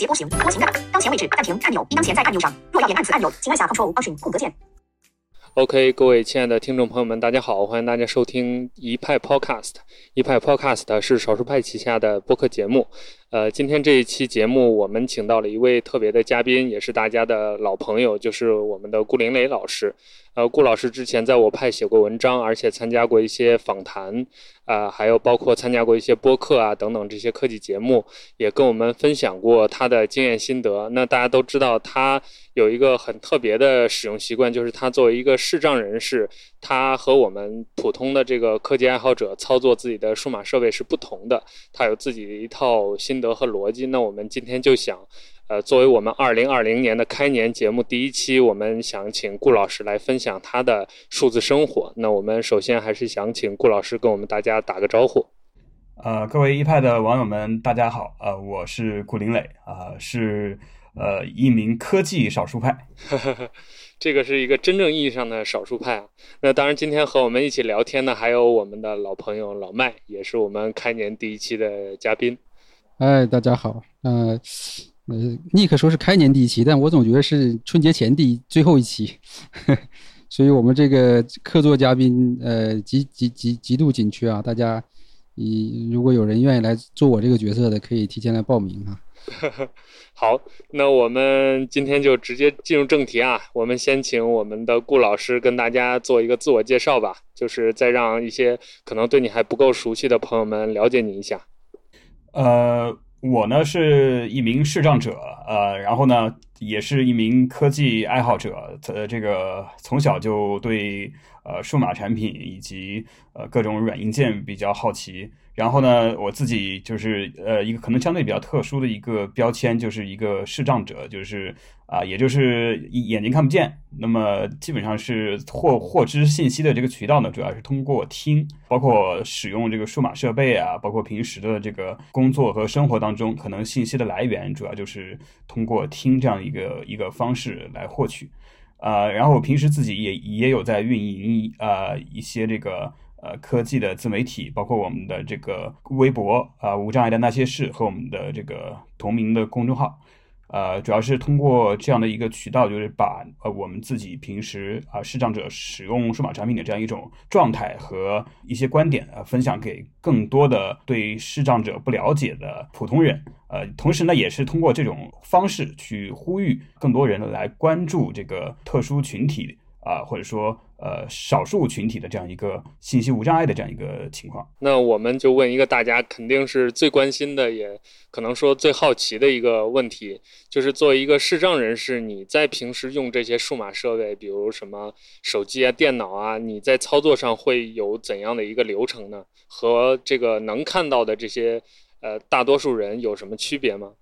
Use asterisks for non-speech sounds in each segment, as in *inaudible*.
节波形波形的当前位置暂停按钮，应当前在按钮上。若要点按此按钮，请按下 Ctrl Option 空格键。OK，各位亲爱的听众朋友们，大家好，欢迎大家收听一派 Podcast。一派 Podcast 是少数派旗下的播客节目。呃，今天这一期节目，我们请到了一位特别的嘉宾，也是大家的老朋友，就是我们的顾林雷老师。呃，顾老师之前在我派写过文章，而且参加过一些访谈，啊，还有包括参加过一些播客啊等等这些科技节目，也跟我们分享过他的经验心得。那大家都知道，他有一个很特别的使用习惯，就是他作为一个视障人士，他和我们普通的这个科技爱好者操作自己的数码设备是不同的，他有自己的一套心得和逻辑。那我们今天就想。呃，作为我们二零二零年的开年节目第一期，我们想请顾老师来分享他的数字生活。那我们首先还是想请顾老师跟我们大家打个招呼。呃，各位一派的网友们，大家好。呃，我是顾林磊，啊，是呃一名科技少数派。*laughs* 这个是一个真正意义上的少数派啊。那当然，今天和我们一起聊天的还有我们的老朋友老麦，也是我们开年第一期的嘉宾。哎，大家好。嗯。呃，尼克说是开年第一期，但我总觉得是春节前第一最后一期，*laughs* 所以我们这个客座嘉宾呃极极极极度紧缺啊！大家，你如果有人愿意来做我这个角色的，可以提前来报名啊。*laughs* 好，那我们今天就直接进入正题啊！我们先请我们的顾老师跟大家做一个自我介绍吧，就是再让一些可能对你还不够熟悉的朋友们了解你一下。呃。我呢是一名视障者，呃，然后呢也是一名科技爱好者，呃，这个从小就对呃数码产品以及呃各种软硬件比较好奇。然后呢，我自己就是呃一个可能相对比较特殊的一个标签，就是一个视障者，就是啊，也就是眼睛看不见。那么基本上是获获知信息的这个渠道呢，主要是通过听，包括使用这个数码设备啊，包括平时的这个工作和生活当中，可能信息的来源主要就是通过听这样一个一个方式来获取。呃，然后我平时自己也也有在运营一呃一些这个。呃，科技的自媒体，包括我们的这个微博啊，无障碍的那些事和我们的这个同名的公众号，呃，主要是通过这样的一个渠道，就是把呃我们自己平时啊视障者使用数码产品的这样一种状态和一些观点啊，分享给更多的对视障者不了解的普通人。呃，同时呢，也是通过这种方式去呼吁更多人来关注这个特殊群体啊，或者说。呃，少数群体的这样一个信息无障碍的这样一个情况，那我们就问一个大家肯定是最关心的，也可能说最好奇的一个问题，就是作为一个视障人士，你在平时用这些数码设备，比如什么手机啊、电脑啊，你在操作上会有怎样的一个流程呢？和这个能看到的这些呃大多数人有什么区别吗？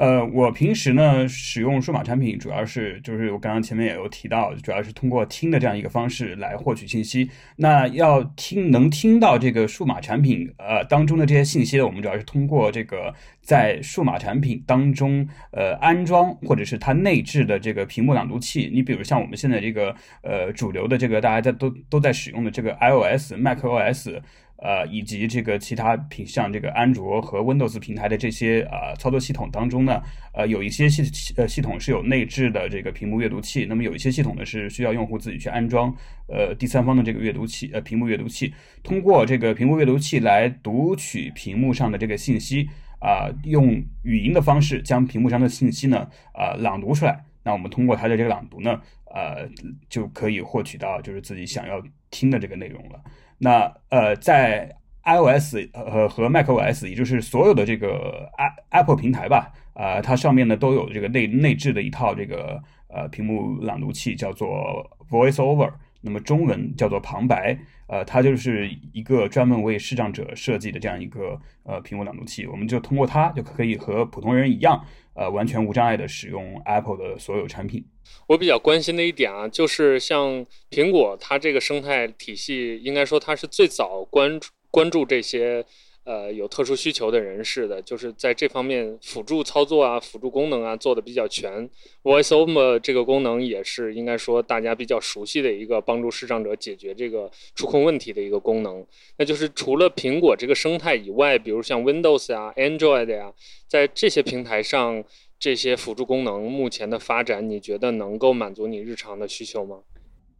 呃，我平时呢使用数码产品，主要是就是我刚刚前面也有提到，主要是通过听的这样一个方式来获取信息。那要听能听到这个数码产品呃当中的这些信息，我们主要是通过这个在数码产品当中呃安装或者是它内置的这个屏幕朗读器。你比如像我们现在这个呃主流的这个大家在都都在使用的这个 iOS、macOS。呃，以及这个其他品像这个安卓和 Windows 平台的这些呃操作系统当中呢，呃，有一些系呃系统是有内置的这个屏幕阅读器，那么有一些系统呢是需要用户自己去安装呃第三方的这个阅读器呃屏幕阅读器，通过这个屏幕阅读器来读取屏幕上的这个信息啊，用语音的方式将屏幕上的信息呢啊朗读出来，那我们通过它的这个朗读呢，呃，就可以获取到就是自己想要听的这个内容了。那呃，在 iOS 呃和和 macOS，也就是所有的这个 Apple 平台吧，啊，它上面呢都有这个内内置的一套这个呃屏幕朗读器，叫做 VoiceOver，那么中文叫做旁白，呃，它就是一个专门为视障者设计的这样一个呃屏幕朗读器，我们就通过它就可以和普通人一样，呃，完全无障碍的使用 Apple 的所有产品。我比较关心的一点啊，就是像苹果，它这个生态体系，应该说它是最早关注关注这些呃有特殊需求的人士的，就是在这方面辅助操作啊、辅助功能啊做的比较全。VoiceOver 这个功能也是应该说大家比较熟悉的一个帮助视障者解决这个触控问题的一个功能。那就是除了苹果这个生态以外，比如像 Windows 啊、Android 呀，在这些平台上。这些辅助功能目前的发展，你觉得能够满足你日常的需求吗？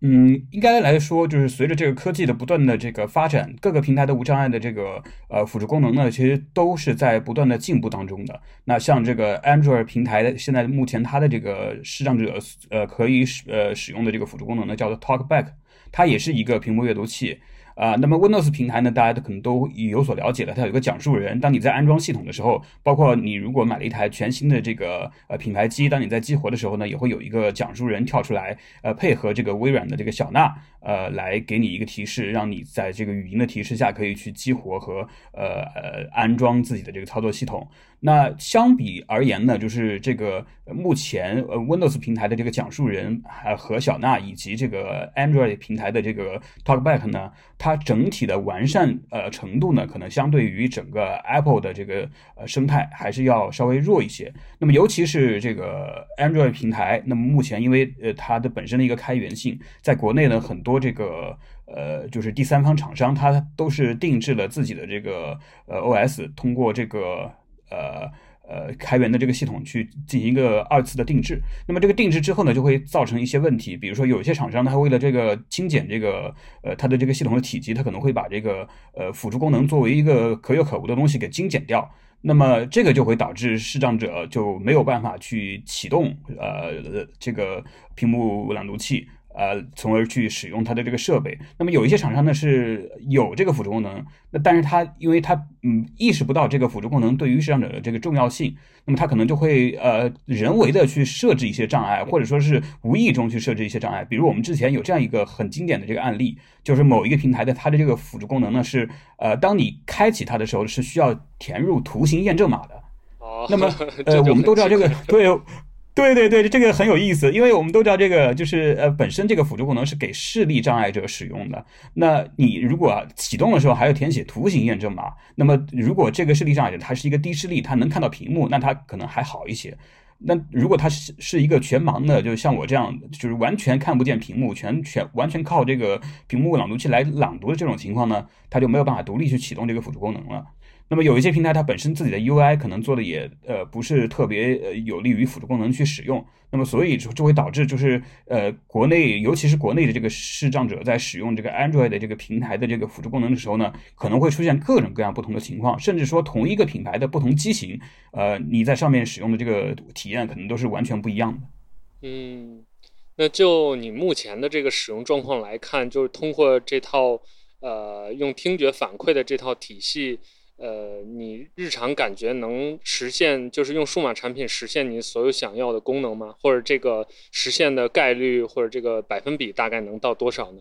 嗯，应该来说，就是随着这个科技的不断的这个发展，各个平台的无障碍的这个呃辅助功能呢，其实都是在不断的进步当中的。那像这个 Android 平台的，现在目前它的这个视障者呃可以使呃使用的这个辅助功能呢，叫做 Talkback，它也是一个屏幕阅读器。啊，那么 Windows 平台呢，大家都可能都有所了解了，它有一个讲述人。当你在安装系统的时候，包括你如果买了一台全新的这个呃品牌机，当你在激活的时候呢，也会有一个讲述人跳出来，呃，配合这个微软的这个小娜，呃，来给你一个提示，让你在这个语音的提示下可以去激活和呃呃安装自己的这个操作系统。那相比而言呢，就是这个目前呃 Windows 平台的这个讲述人还和小娜以及这个 Android 平台的这个 Talkback 呢，它整体的完善呃程度呢，可能相对于整个 Apple 的这个呃生态还是要稍微弱一些。那么尤其是这个 Android 平台，那么目前因为呃它的本身的一个开源性，在国内呢很多这个呃就是第三方厂商，它都是定制了自己的这个呃 OS，通过这个。呃呃，开源的这个系统去进行一个二次的定制，那么这个定制之后呢，就会造成一些问题，比如说有些厂商它为了这个精简这个呃它的这个系统的体积，它可能会把这个呃辅助功能作为一个可有可无的东西给精简掉，那么这个就会导致视障者就没有办法去启动呃这个屏幕朗读器。呃，从而去使用它的这个设备。那么有一些厂商呢是有这个辅助功能，那但是他因为他嗯意识不到这个辅助功能对于视障者的这个重要性，那么他可能就会呃人为的去设置一些障碍，或者说是无意中去设置一些障碍。比如我们之前有这样一个很经典的这个案例，就是某一个平台的它的这个辅助功能呢是呃当你开启它的时候是需要填入图形验证码的。那么呃我们都知道这个对。对对对，这个很有意思，因为我们都知道这个就是呃，本身这个辅助功能是给视力障碍者使用的。那你如果启动的时候还要填写图形验证码，那么如果这个视力障碍者他是一个低视力，他能看到屏幕，那他可能还好一些。那如果他是是一个全盲的，就像我这样，就是完全看不见屏幕，全全完全靠这个屏幕朗读器来朗读的这种情况呢，他就没有办法独立去启动这个辅助功能了。那么有一些平台，它本身自己的 UI 可能做的也呃不是特别呃有利于辅助功能去使用，那么所以就就会导致就是呃国内尤其是国内的这个视障者在使用这个 Android 的这个平台的这个辅助功能的时候呢，可能会出现各种各样不同的情况，甚至说同一个品牌的不同机型，呃你在上面使用的这个体验可能都是完全不一样的。嗯，那就你目前的这个使用状况来看，就是通过这套呃用听觉反馈的这套体系。呃，你日常感觉能实现，就是用数码产品实现你所有想要的功能吗？或者这个实现的概率或者这个百分比大概能到多少呢？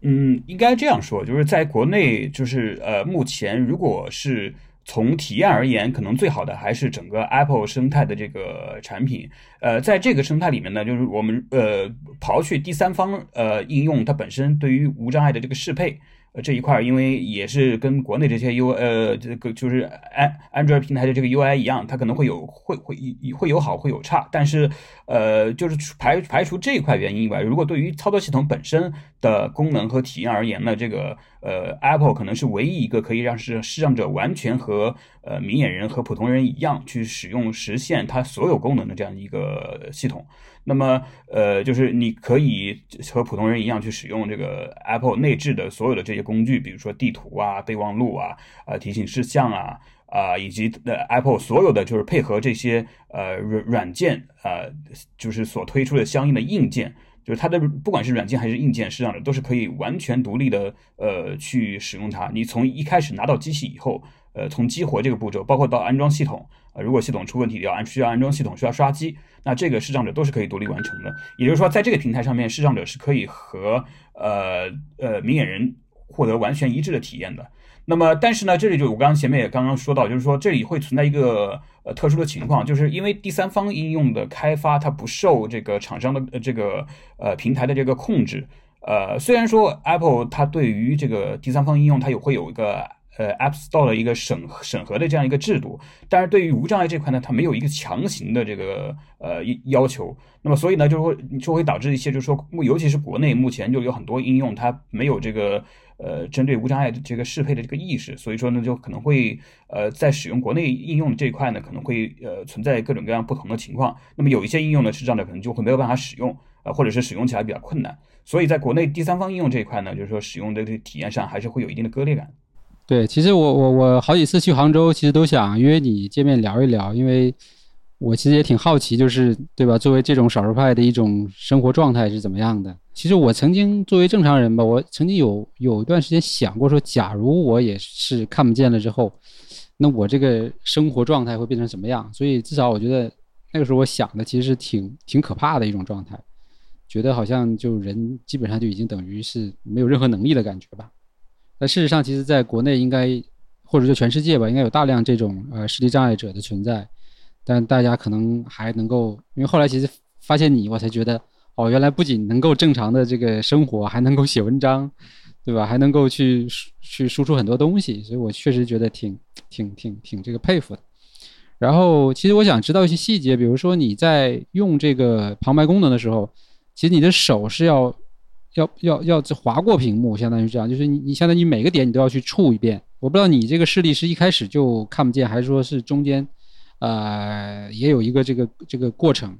嗯，应该这样说，就是在国内，就是呃，目前如果是从体验而言，可能最好的还是整个 Apple 生态的这个产品。呃，在这个生态里面呢，就是我们呃刨去第三方呃应用它本身对于无障碍的这个适配。这一块，因为也是跟国内这些 U 呃这个就是安安卓平台的这个 UI 一样，它可能会有会会会有好会有差，但是呃就是排排除这一块原因以外，如果对于操作系统本身的功能和体验而言呢，这个呃 Apple 可能是唯一一个可以让视视障者完全和呃明眼人和普通人一样去使用实现它所有功能的这样一个系统。那么，呃，就是你可以和普通人一样去使用这个 Apple 内置的所有的这些工具，比如说地图啊、备忘录啊、呃提醒事项啊、啊以及的 Apple 所有的就是配合这些呃软软件啊，就是所推出的相应的硬件，就是它的不管是软件还是硬件，实际上都是可以完全独立的呃去使用它。你从一开始拿到机器以后，呃，从激活这个步骤，包括到安装系统。呃如果系统出问题要安需要安装系统需要刷机，那这个视障者都是可以独立完成的。也就是说，在这个平台上面，视障者是可以和呃呃明眼人获得完全一致的体验的。那么，但是呢，这里就我刚刚前面也刚刚说到，就是说这里会存在一个呃特殊的情况，就是因为第三方应用的开发它不受这个厂商的呃这个呃平台的这个控制。呃，虽然说 Apple 它对于这个第三方应用它有会有一个。呃，App Store 的一个审审核的这样一个制度，但是对于无障碍这块呢，它没有一个强行的这个呃要求。那么所以呢，就会就会导致一些，就是说，尤其是国内目前就有很多应用，它没有这个呃针对无障碍的这个适配的这个意识，所以说呢，就可能会呃在使用国内应用这一块呢，可能会呃存在各种各样不同的情况。那么有一些应用呢，是这样的可能就会没有办法使用，呃，或者是使用起来比较困难。所以在国内第三方应用这一块呢，就是说使用的这体验上还是会有一定的割裂感。对，其实我我我好几次去杭州，其实都想约你见面聊一聊，因为我其实也挺好奇，就是对吧？作为这种少数派的一种生活状态是怎么样的？其实我曾经作为正常人吧，我曾经有有一段时间想过说，假如我也是看不见了之后，那我这个生活状态会变成什么样？所以至少我觉得那个时候我想的其实是挺挺可怕的一种状态，觉得好像就人基本上就已经等于是没有任何能力的感觉吧。那事实上，其实在国内应该，或者说全世界吧，应该有大量这种呃视力障碍者的存在，但大家可能还能够，因为后来其实发现你，我才觉得哦，原来不仅能够正常的这个生活，还能够写文章，对吧？还能够去去输出很多东西，所以我确实觉得挺挺挺挺这个佩服的。然后，其实我想知道一些细节，比如说你在用这个旁白功能的时候，其实你的手是要。要要要划过屏幕，相当于这样，就是你你相当于每个点你都要去触一遍。我不知道你这个视力是一开始就看不见，还是说是中间，呃，也有一个这个这个过程。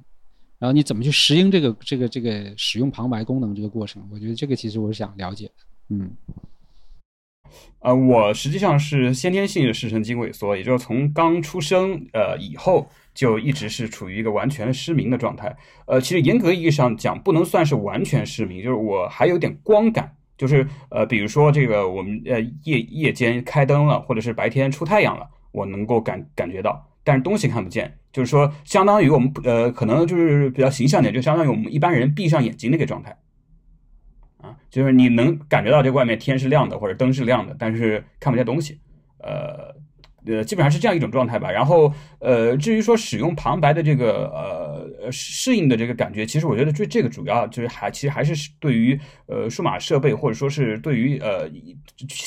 然后你怎么去适应这个这个这个使用旁白功能这个过程？我觉得这个其实我是想了解。嗯，呃，我实际上是先天性的视神经萎缩，也就是从刚出生呃以后。就一直是处于一个完全失明的状态，呃，其实严格意义上讲，不能算是完全失明，就是我还有点光感，就是呃，比如说这个我们呃夜夜间开灯了，或者是白天出太阳了，我能够感感觉到，但是东西看不见，就是说相当于我们呃可能就是比较形象点，就相当于我们一般人闭上眼睛那个状态，啊，就是你能感觉到这外面天是亮的或者灯是亮的，但是看不见东西，呃。呃，基本上是这样一种状态吧。然后，呃，至于说使用旁白的这个呃适应的这个感觉，其实我觉得这这个主要就是还其实还是对于呃数码设备或者说是对于呃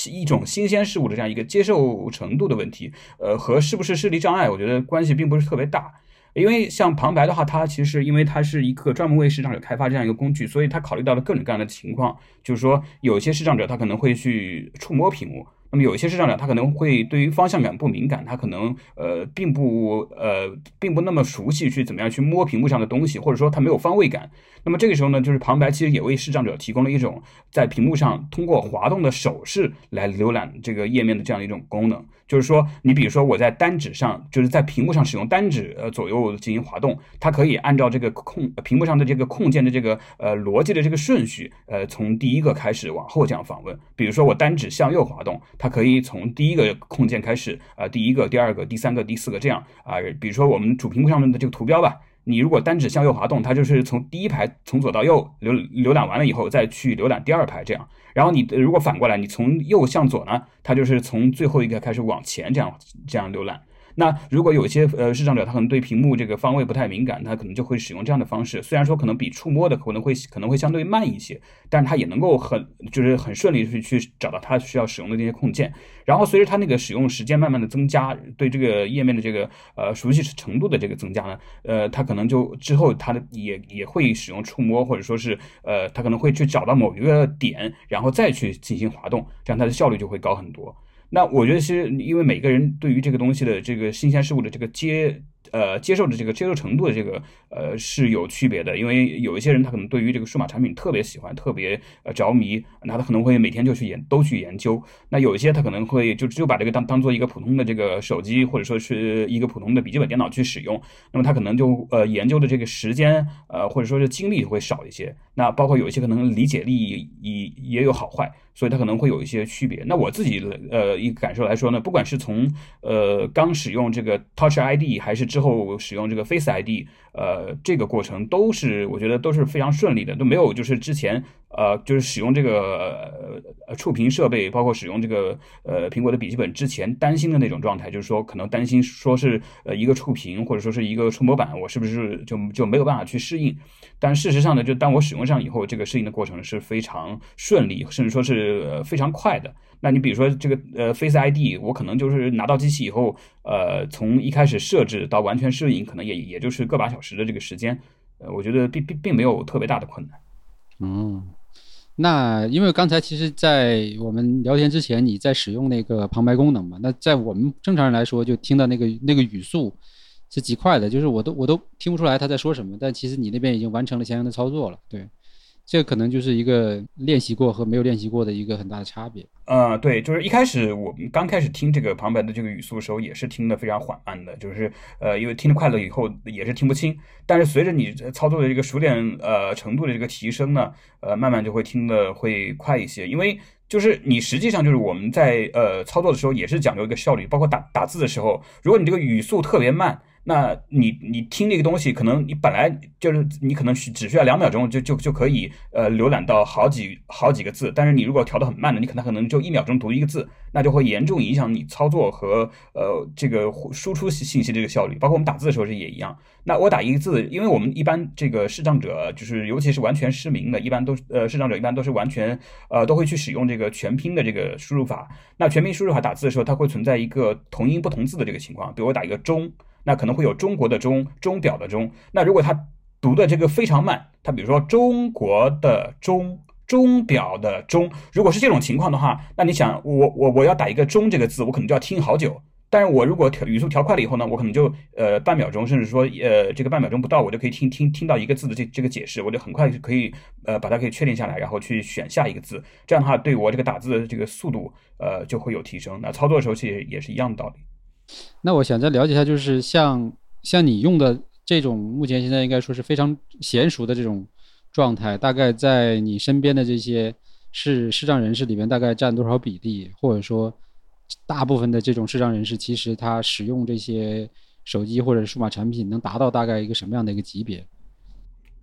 一种新鲜事物的这样一个接受程度的问题。呃，和是不是视力障碍，我觉得关系并不是特别大。因为像旁白的话，它其实因为它是一个专门为视障者开发这样一个工具，所以它考虑到了各种各样的情况。就是说，有些视障者他可能会去触摸屏幕。那么有一些视障者，他可能会对于方向感不敏感，他可能呃并不呃并不那么熟悉去怎么样去摸屏幕上的东西，或者说他没有方位感。那么这个时候呢，就是旁白其实也为视障者提供了一种在屏幕上通过滑动的手势来浏览这个页面的这样一种功能。就是说，你比如说我在单指上，就是在屏幕上使用单指呃左右进行滑动，它可以按照这个控屏幕上的这个空间的这个呃逻辑的这个顺序，呃从第一个开始往后这样访问。比如说我单指向右滑动，它可以从第一个控件开始，啊第一个、第二个、第三个、第四个这样啊。比如说我们主屏幕上面的这个图标吧。你如果单指向右滑动，它就是从第一排从左到右浏浏览完了以后，再去浏览第二排这样。然后你如果反过来，你从右向左呢，它就是从最后一个开始往前这样这样浏览。那如果有些呃视障者，他可能对屏幕这个方位不太敏感，他可能就会使用这样的方式。虽然说可能比触摸的可能会可能会相对慢一些，但他也能够很就是很顺利去去找到他需要使用的那些控件。然后随着他那个使用时间慢慢的增加，对这个页面的这个呃熟悉程度的这个增加呢，呃，他可能就之后他的也也会使用触摸，或者说是呃他可能会去找到某一个点，然后再去进行滑动，这样它的效率就会高很多。那我觉得，其实因为每个人对于这个东西的这个新鲜事物的这个接。呃，接受的这个接受程度的这个呃是有区别的，因为有一些人他可能对于这个数码产品特别喜欢，特别呃着迷，那他可能会每天就去研都去研究。那有一些他可能会就只有把这个当当做一个普通的这个手机或者说是一个普通的笔记本电脑去使用，那么他可能就呃研究的这个时间呃或者说是精力会少一些。那包括有一些可能理解力也也有好坏，所以他可能会有一些区别。那我自己呃一个感受来说呢，不管是从呃刚使用这个 Touch ID 还是之后使用这个 Face ID，呃，这个过程都是我觉得都是非常顺利的，都没有就是之前呃就是使用这个呃触屏设备，包括使用这个呃苹果的笔记本之前担心的那种状态，就是说可能担心说是呃一个触屏或者说是一个触摸板，我是不是就就没有办法去适应？但事实上呢，就当我使用上以后，这个适应的过程是非常顺利，甚至说是非常快的。那你比如说这个呃 Face ID，我可能就是拿到机器以后，呃，从一开始设置到完全适应，可能也也就是个把小时的这个时间，呃，我觉得并并并没有特别大的困难。嗯，那因为刚才其实，在我们聊天之前，你在使用那个旁白功能嘛？那在我们正常人来说，就听到那个那个语速是极快的，就是我都我都听不出来他在说什么。但其实你那边已经完成了相应的操作了，对。这可能就是一个练习过和没有练习过的一个很大的差别。呃，对，就是一开始我们刚开始听这个旁白的这个语速的时候，也是听得非常缓慢的，就是呃，因为听得快了以后也是听不清。但是随着你操作的这个熟练呃程度的这个提升呢，呃，慢慢就会听得会快一些。因为就是你实际上就是我们在呃操作的时候也是讲究一个效率，包括打打字的时候，如果你这个语速特别慢。那你你听这个东西，可能你本来就是你可能是只需要两秒钟就就就可以呃浏览到好几好几个字，但是你如果调的很慢的，你可能可能就一秒钟读一个字，那就会严重影响你操作和呃这个输出信息这个效率。包括我们打字的时候是也一样。那我打一个字，因为我们一般这个视障者就是尤其是完全失明的，一般都呃视障者一般都是完全呃都会去使用这个全拼的这个输入法。那全拼输入法打字的时候，它会存在一个同音不同字的这个情况，比如我打一个中。那可能会有中国的钟钟表的钟，那如果他读的这个非常慢，他比如说中国的钟钟表的钟，如果是这种情况的话，那你想我我我要打一个钟这个字，我可能就要听好久。但是我如果调语速调快了以后呢，我可能就呃半秒钟，甚至说呃这个半秒钟不到，我就可以听听听到一个字的这这个解释，我就很快就可以呃把它可以确定下来，然后去选下一个字。这样的话，对我这个打字的这个速度呃就会有提升。那操作的时候其实也是一样的道理。那我想再了解一下，就是像像你用的这种，目前现在应该说是非常娴熟的这种状态，大概在你身边的这些视视障人士里面，大概占多少比例？或者说，大部分的这种视障人士，其实他使用这些手机或者数码产品，能达到大概一个什么样的一个级别？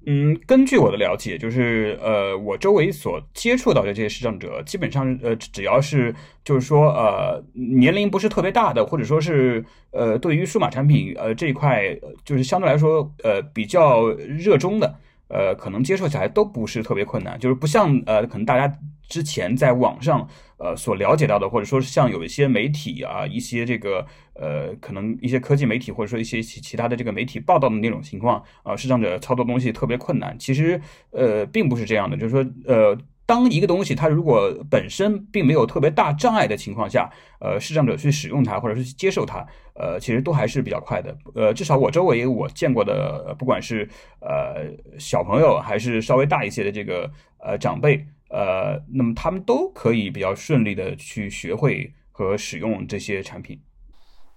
嗯，根据我的了解，就是呃，我周围所接触到的这些视障者，基本上呃，只要是就是说呃，年龄不是特别大的，或者说是呃，对于数码产品呃这一块，就是相对来说呃比较热衷的。呃，可能接受起来都不是特别困难，就是不像呃，可能大家之前在网上呃所了解到的，或者说是像有一些媒体啊，一些这个呃，可能一些科技媒体或者说一些其其他的这个媒体报道的那种情况啊，视障者操作东西特别困难。其实呃，并不是这样的，就是说呃。当一个东西它如果本身并没有特别大障碍的情况下，呃，视障者去使用它或者是接受它，呃，其实都还是比较快的。呃，至少我周围我见过的，不管是呃小朋友还是稍微大一些的这个呃长辈，呃，那么他们都可以比较顺利的去学会和使用这些产品。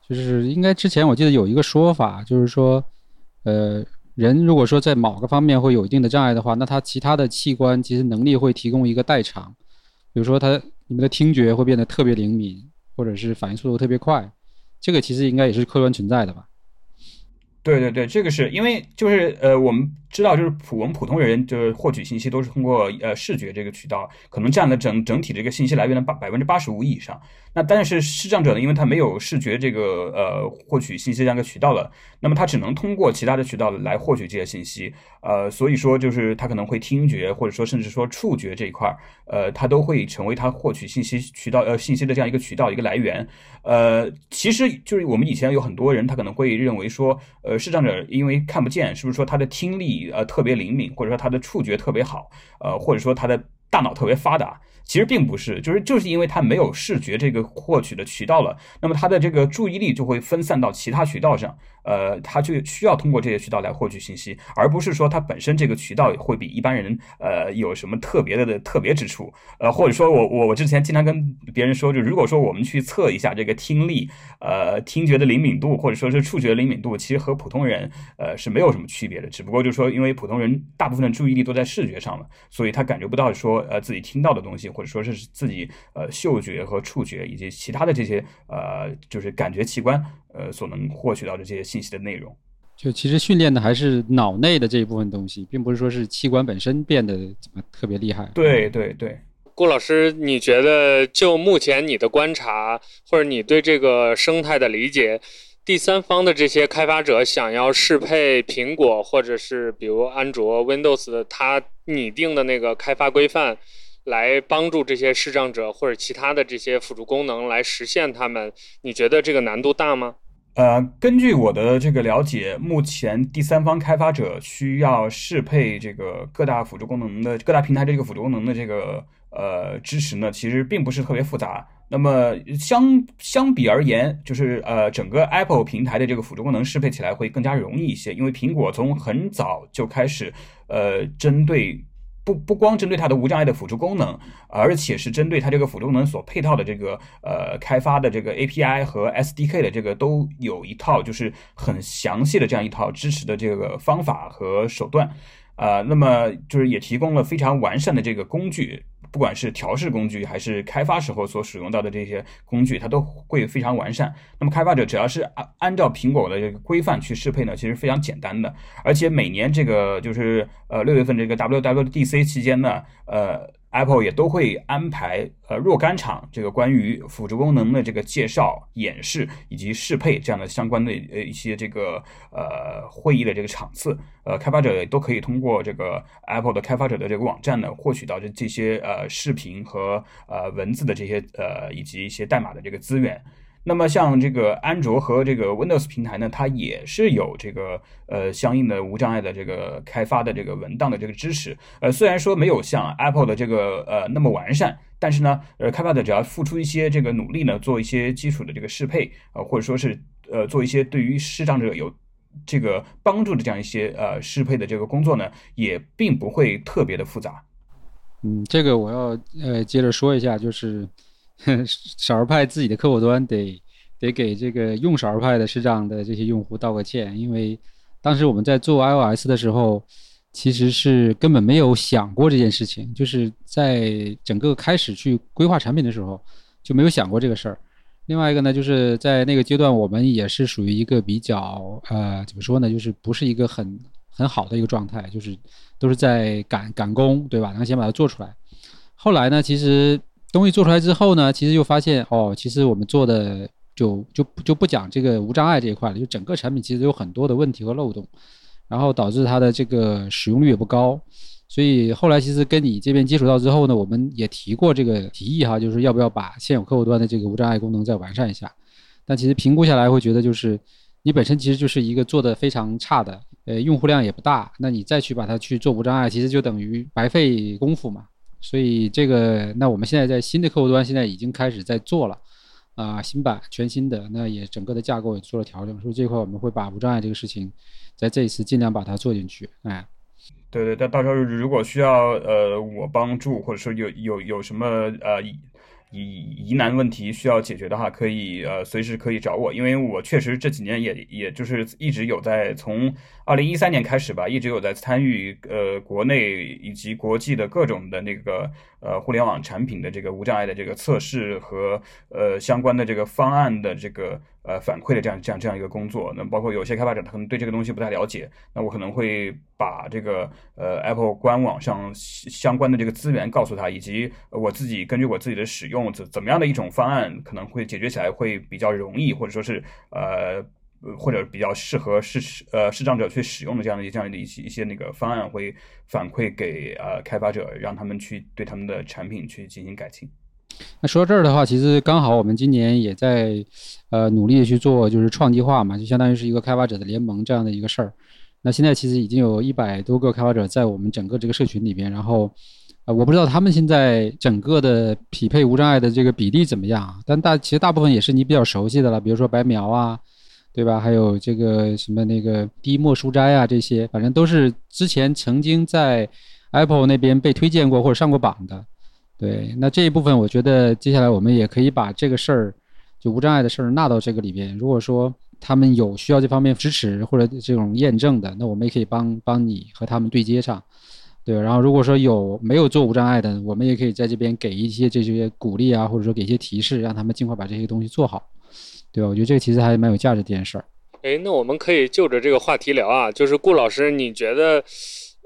就是应该之前我记得有一个说法，就是说，呃。人如果说在某个方面会有一定的障碍的话，那他其他的器官其实能力会提供一个代偿，比如说他你们的听觉会变得特别灵敏，或者是反应速度特别快，这个其实应该也是客观存在的吧？对对对，这个是因为就是呃我们。知道就是普我们普通人就是获取信息都是通过呃视觉这个渠道，可能占了整整体这个信息来源的八百分之八十五以上。那但是视障者呢，因为他没有视觉这个呃获取信息这样一个渠道了，那么他只能通过其他的渠道来获取这些信息。呃，所以说就是他可能会听觉或者说甚至说触觉这一块儿，呃，他都会成为他获取信息渠道呃信息的这样一个渠道一个来源。呃，其实就是我们以前有很多人他可能会认为说，呃，视障者因为看不见，是不是说他的听力？呃，特别灵敏，或者说他的触觉特别好，呃，或者说他的大脑特别发达。其实并不是，就是就是因为他没有视觉这个获取的渠道了，那么他的这个注意力就会分散到其他渠道上，呃，他就需要通过这些渠道来获取信息，而不是说他本身这个渠道会比一般人呃有什么特别的的特别之处，呃，或者说我我我之前经常跟别人说，就如果说我们去测一下这个听力，呃，听觉的灵敏度或者说是触觉灵敏度，其实和普通人呃是没有什么区别的，只不过就是说因为普通人大部分的注意力都在视觉上了，所以他感觉不到说呃自己听到的东西。或者说是自己呃嗅觉和触觉以及其他的这些呃就是感觉器官呃所能获取到这些信息的内容，就其实训练的还是脑内的这一部分东西，并不是说是器官本身变得怎么特别厉害。对对对，顾老师，你觉得就目前你的观察或者你对这个生态的理解，第三方的这些开发者想要适配苹果或者是比如安卓 Windows 的它拟定的那个开发规范？来帮助这些视障者或者其他的这些辅助功能来实现他们，你觉得这个难度大吗？呃，根据我的这个了解，目前第三方开发者需要适配这个各大辅助功能的各大平台的这个辅助功能的这个呃支持呢，其实并不是特别复杂。那么相相比而言，就是呃整个 Apple 平台的这个辅助功能适配起来会更加容易一些，因为苹果从很早就开始呃针对。不不光针对它的无障碍的辅助功能，而且是针对它这个辅助功能所配套的这个呃开发的这个 API 和 SDK 的这个都有一套就是很详细的这样一套支持的这个方法和手段，啊，那么就是也提供了非常完善的这个工具。不管是调试工具还是开发时候所使用到的这些工具，它都会非常完善。那么开发者只要是按按照苹果的这个规范去适配呢，其实非常简单的。而且每年这个就是呃六月份这个 WWDC 期间呢，呃。Apple 也都会安排呃若干场这个关于辅助功能的这个介绍、演示以及适配这样的相关的呃一些这个呃会议的这个场次，呃开发者也都可以通过这个 Apple 的开发者的这个网站呢获取到这这些呃视频和呃文字的这些呃以及一些代码的这个资源。那么像这个安卓和这个 Windows 平台呢，它也是有这个呃相应的无障碍的这个开发的这个文档的这个支持。呃，虽然说没有像 Apple 的这个呃那么完善，但是呢，呃，开发者只要付出一些这个努力呢，做一些基础的这个适配呃，或者说是呃做一些对于视障者有这个帮助的这样一些呃适配的这个工作呢，也并不会特别的复杂。嗯，这个我要呃接着说一下，就是。*laughs* 少儿派自己的客户端得得给这个用少儿派的视障的这些用户道个歉，因为当时我们在做 iOS 的时候，其实是根本没有想过这件事情，就是在整个开始去规划产品的时候就没有想过这个事儿。另外一个呢，就是在那个阶段，我们也是属于一个比较呃怎么说呢，就是不是一个很很好的一个状态，就是都是在赶赶工，对吧？然后先把它做出来。后来呢，其实。东西做出来之后呢，其实又发现哦，其实我们做的就就就不讲这个无障碍这一块了，就整个产品其实有很多的问题和漏洞，然后导致它的这个使用率也不高。所以后来其实跟你这边接触到之后呢，我们也提过这个提议哈，就是要不要把现有客户端的这个无障碍功能再完善一下。但其实评估下来会觉得，就是你本身其实就是一个做的非常差的，呃，用户量也不大，那你再去把它去做无障碍，其实就等于白费功夫嘛。所以这个，那我们现在在新的客户端现在已经开始在做了，啊，新版全新的，那也整个的架构也做了调整，所以这块我们会把无障碍这个事情，在这一次尽量把它做进去，哎，对对，但到时候如果需要呃我帮助，或者说有有有什么呃。疑疑难问题需要解决的话，可以呃随时可以找我，因为我确实这几年也也就是一直有在从二零一三年开始吧，一直有在参与呃国内以及国际的各种的那个呃互联网产品的这个无障碍的这个测试和呃相关的这个方案的这个。呃，反馈的这样这样这样一个工作，那包括有些开发者他可能对这个东西不太了解，那我可能会把这个呃 Apple 官网上相关的这个资源告诉他，以及我自己根据我自己的使用怎怎么样的一种方案可能会解决起来会比较容易，或者说是呃或者比较适合视呃视障者去使用的这样的这样的一些一些那个方案会反馈给呃开发者，让他们去对他们的产品去进行改进。那说到这儿的话，其实刚好我们今年也在，呃，努力的去做就是创计划嘛，就相当于是一个开发者的联盟这样的一个事儿。那现在其实已经有一百多个开发者在我们整个这个社群里边，然后，呃，我不知道他们现在整个的匹配无障碍的这个比例怎么样，但大其实大部分也是你比较熟悉的了，比如说白描啊，对吧？还有这个什么那个滴墨书斋啊，这些反正都是之前曾经在 Apple 那边被推荐过或者上过榜的。对，那这一部分我觉得接下来我们也可以把这个事儿，就无障碍的事儿纳到这个里边。如果说他们有需要这方面支持或者这种验证的，那我们也可以帮帮你和他们对接上。对，然后如果说有没有做无障碍的，我们也可以在这边给一些这些鼓励啊，或者说给一些提示，让他们尽快把这些东西做好。对吧？我觉得这个其实还蛮有价值的一件事儿。哎，那我们可以就着这个话题聊啊，就是顾老师，你觉得？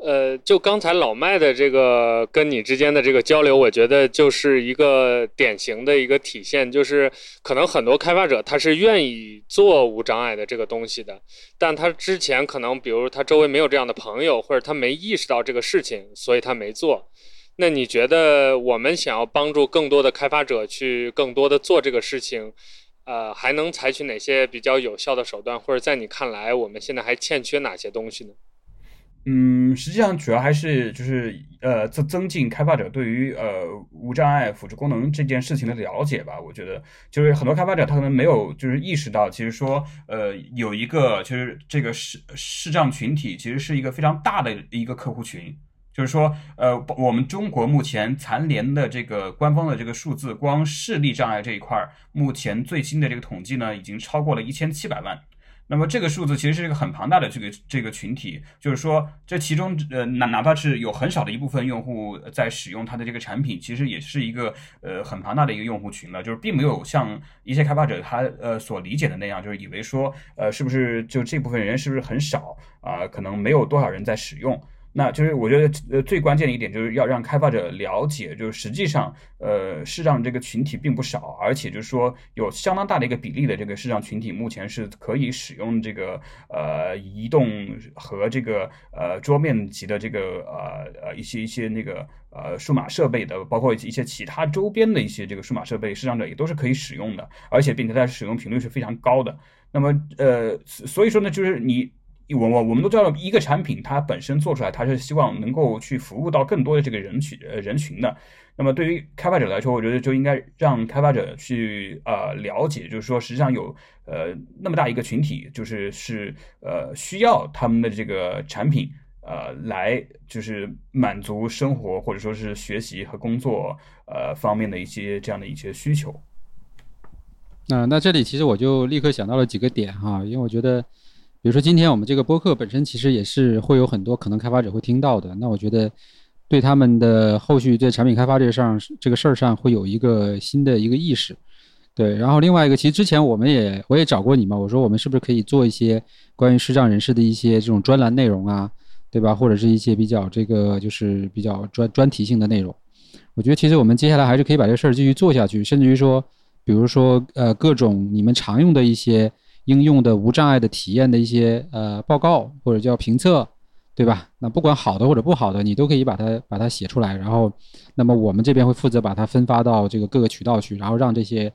呃，就刚才老麦的这个跟你之间的这个交流，我觉得就是一个典型的一个体现，就是可能很多开发者他是愿意做无障碍的这个东西的，但他之前可能比如他周围没有这样的朋友，或者他没意识到这个事情，所以他没做。那你觉得我们想要帮助更多的开发者去更多的做这个事情，呃，还能采取哪些比较有效的手段，或者在你看来，我们现在还欠缺哪些东西呢？嗯，实际上主要还是就是呃增增进开发者对于呃无障碍辅助功能这件事情的了解吧。我觉得就是很多开发者他可能没有就是意识到，其实说呃有一个就是这个视视障群体其实是一个非常大的一个客户群。就是说呃我们中国目前残联的这个官方的这个数字，光视力障碍这一块儿，目前最新的这个统计呢，已经超过了一千七百万。那么这个数字其实是一个很庞大的这个这个群体，就是说这其中呃哪哪怕是有很少的一部分用户在使用它的这个产品，其实也是一个呃很庞大的一个用户群了，就是并没有像一些开发者他呃所理解的那样，就是以为说呃是不是就这部分人是不是很少啊，可能没有多少人在使用。那就是我觉得，呃，最关键的一点就是要让开发者了解，就是实际上，呃，视障这个群体并不少，而且就是说有相当大的一个比例的这个视障群体，目前是可以使用这个呃移动和这个呃桌面级的这个呃呃一些一些那个呃数码设备的，包括一些其他周边的一些这个数码设备，视障者也都是可以使用的，而且并且它使用频率是非常高的。那么，呃，所以说呢，就是你。我我我们都知道，一个产品它本身做出来，它是希望能够去服务到更多的这个人群呃人群的。那么对于开发者来说，我觉得就应该让开发者去呃了解，就是说实际上有呃那么大一个群体，就是是呃需要他们的这个产品呃来就是满足生活或者说是学习和工作呃方面的一些这样的一些需求。那那这里其实我就立刻想到了几个点哈，因为我觉得。比如说，今天我们这个播客本身其实也是会有很多可能开发者会听到的。那我觉得，对他们的后续在产品开发这个上这个事儿上会有一个新的一个意识。对，然后另外一个，其实之前我们也我也找过你嘛，我说我们是不是可以做一些关于视障人士的一些这种专栏内容啊，对吧？或者是一些比较这个就是比较专专题性的内容。我觉得其实我们接下来还是可以把这事儿继续做下去，甚至于说，比如说呃各种你们常用的一些。应用的无障碍的体验的一些呃报告或者叫评测，对吧？那不管好的或者不好的，你都可以把它把它写出来，然后，那么我们这边会负责把它分发到这个各个渠道去，然后让这些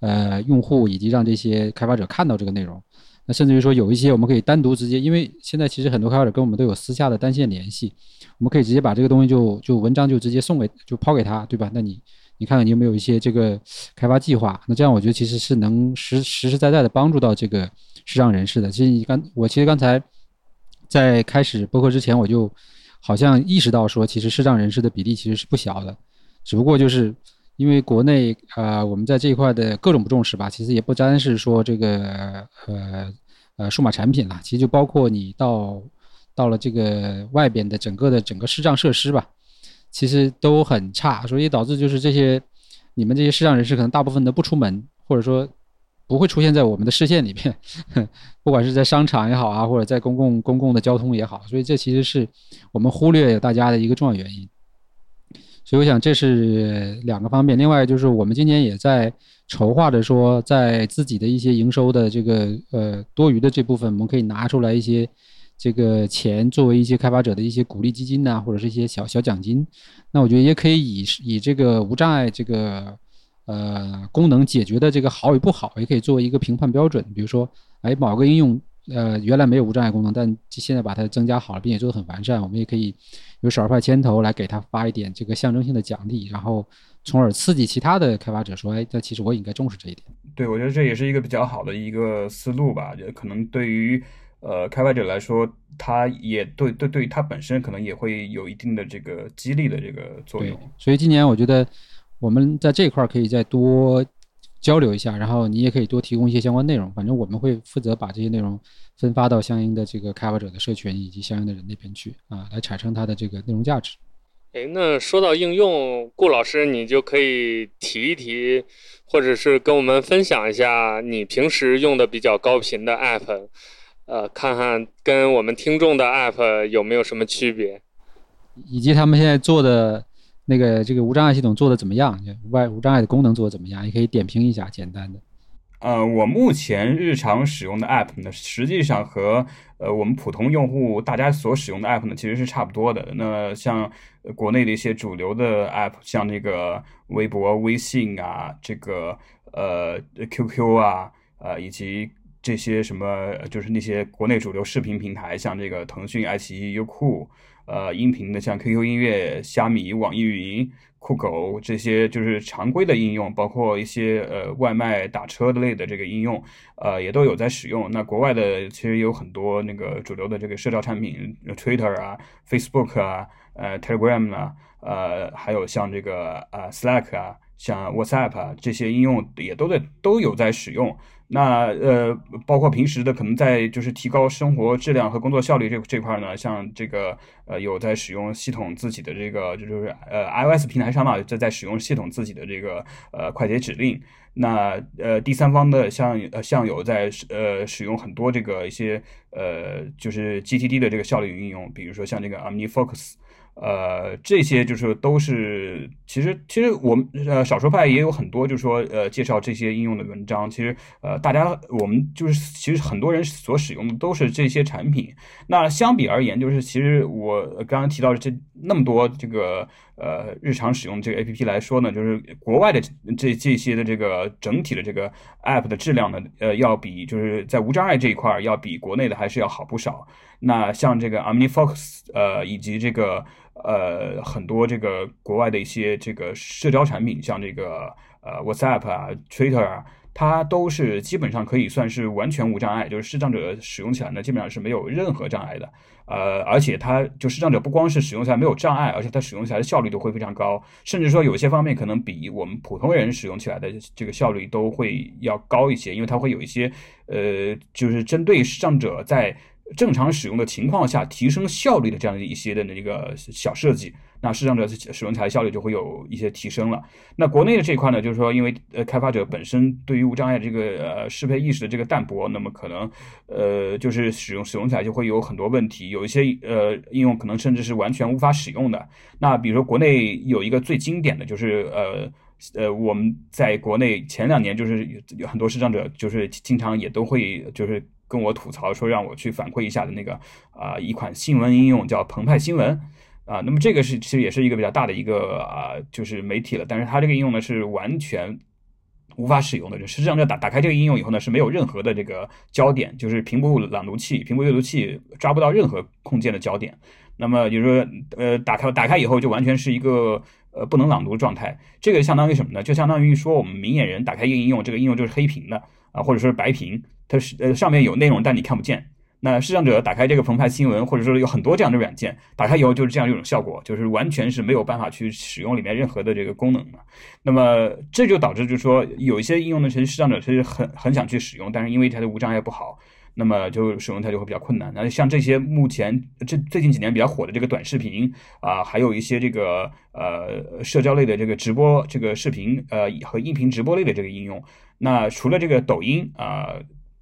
呃用户以及让这些开发者看到这个内容。那甚至于说有一些我们可以单独直接，因为现在其实很多开发者跟我们都有私下的单线联系，我们可以直接把这个东西就就文章就直接送给就抛给他，对吧？那你。你看看你有没有一些这个开发计划？那这样我觉得其实是能实实实在在的帮助到这个视障人士的。其实你刚我其实刚才在开始播客之前，我就好像意识到说，其实视障人士的比例其实是不小的，只不过就是因为国内啊，我们在这一块的各种不重视吧。其实也不单是说这个呃呃数码产品了，其实就包括你到到了这个外边的整个的整个视障设施吧。其实都很差，所以导致就是这些你们这些视障人士可能大部分都不出门，或者说不会出现在我们的视线里面，*laughs* 不管是在商场也好啊，或者在公共公共的交通也好，所以这其实是我们忽略大家的一个重要原因。所以我想这是两个方面，另外就是我们今年也在筹划着说，在自己的一些营收的这个呃多余的这部分，我们可以拿出来一些。这个钱作为一些开发者的一些鼓励基金呐，或者是一些小小奖金，那我觉得也可以以以这个无障碍这个呃功能解决的这个好与不好，也可以作为一个评判标准。比如说，哎，某个应用呃原来没有无障碍功能，但现在把它增加好了，并且做得很完善，我们也可以有少数派牵头来给他发一点这个象征性的奖励，然后从而刺激其他的开发者说，哎，那其实我也应该重视这一点。对，我觉得这也是一个比较好的一个思路吧，也可能对于。呃，开发者来说，他也对对对于他本身可能也会有一定的这个激励的这个作用。所以今年我觉得我们在这一块可以再多交流一下，然后你也可以多提供一些相关内容。反正我们会负责把这些内容分发到相应的这个开发者的社群以及相应的人那边去啊，来产生它的这个内容价值。哎，那说到应用，顾老师你就可以提一提，或者是跟我们分享一下你平时用的比较高频的 App。呃，看看跟我们听众的 App 有没有什么区别，以及他们现在做的那个这个无障碍系统做的怎么样？外无障碍的功能做的怎么样？也可以点评一下，简单的。呃，我目前日常使用的 App 呢，实际上和呃我们普通用户大家所使用的 App 呢，其实是差不多的。那像国内的一些主流的 App，像那个微博、微信啊，这个呃 QQ 啊，呃以及这些什么就是那些国内主流视频平台，像这个腾讯、爱奇艺、优酷，呃音频的像 QQ 音乐、虾米、网易云。酷狗这些就是常规的应用，包括一些呃外卖打车类的这个应用，呃也都有在使用。那国外的其实有很多那个主流的这个社交产品，Twitter 啊、Facebook 啊、呃 Telegram 啊，呃还有像这个呃 Slack 啊、像 WhatsApp 啊这些应用也都在都有在使用。那呃，包括平时的可能在就是提高生活质量和工作效率这这块呢，像这个呃有在使用系统自己的这个就是呃 iOS 平台上嘛，在在使用系统自己的这个呃快捷指令。那呃第三方的像呃像有在呃使用很多这个一些呃就是 GTD 的这个效率应用，比如说像这个 OmniFocus。呃，这些就是都是，其实其实我们呃少数派也有很多，就是说呃介绍这些应用的文章。其实呃大家我们就是其实很多人所使用的都是这些产品。那相比而言，就是其实我刚刚提到的这那么多这个呃日常使用这个 A P P 来说呢，就是国外的这这些的这个整体的这个 App 的质量呢，呃要比就是在无障碍这一块要比国内的还是要好不少。那像这个 OmniFocus 呃以及这个。呃，很多这个国外的一些这个社交产品，像这个呃 WhatsApp 啊、Twitter 啊，它都是基本上可以算是完全无障碍，就是视障者使用起来呢，基本上是没有任何障碍的。呃，而且它就视障者不光是使用起来没有障碍，而且它使用起来的效率都会非常高，甚至说有些方面可能比我们普通人使用起来的这个效率都会要高一些，因为它会有一些呃，就是针对视障者在。正常使用的情况下，提升效率的这样的一些的那个小设计，那视障者使用起来效率就会有一些提升了。那国内的这一块呢，就是说，因为呃开发者本身对于无障碍这个呃适配意识的这个淡薄，那么可能呃就是使用使用起来就会有很多问题，有一些呃应用可能甚至是完全无法使用的。那比如说国内有一个最经典的就是呃呃我们在国内前两年就是有很多视障者就是经常也都会就是。跟我吐槽说让我去反馈一下的那个啊一款新闻应用叫澎湃新闻啊，那么这个是其实也是一个比较大的一个啊就是媒体了，但是它这个应用呢是完全无法使用的，实际上在打打开这个应用以后呢是没有任何的这个焦点，就是屏幕朗读器、屏幕阅读器抓不到任何空间的焦点，那么就是说呃打开打开以后就完全是一个呃不能朗读的状态，这个相当于什么呢？就相当于说我们明眼人打开一个应用，这个应用就是黑屏的啊，或者说是白屏。它是呃上面有内容，但你看不见。那视障者打开这个澎湃新闻，或者说有很多这样的软件，打开以后就是这样一种效果，就是完全是没有办法去使用里面任何的这个功能的。那么这就导致就是说有一些应用呢，其实视障者其实很很想去使用，但是因为它的无障碍不好，那么就使用它就会比较困难。那像这些目前这最近几年比较火的这个短视频啊，还有一些这个呃社交类的这个直播这个视频呃和音频直播类的这个应用，那除了这个抖音啊。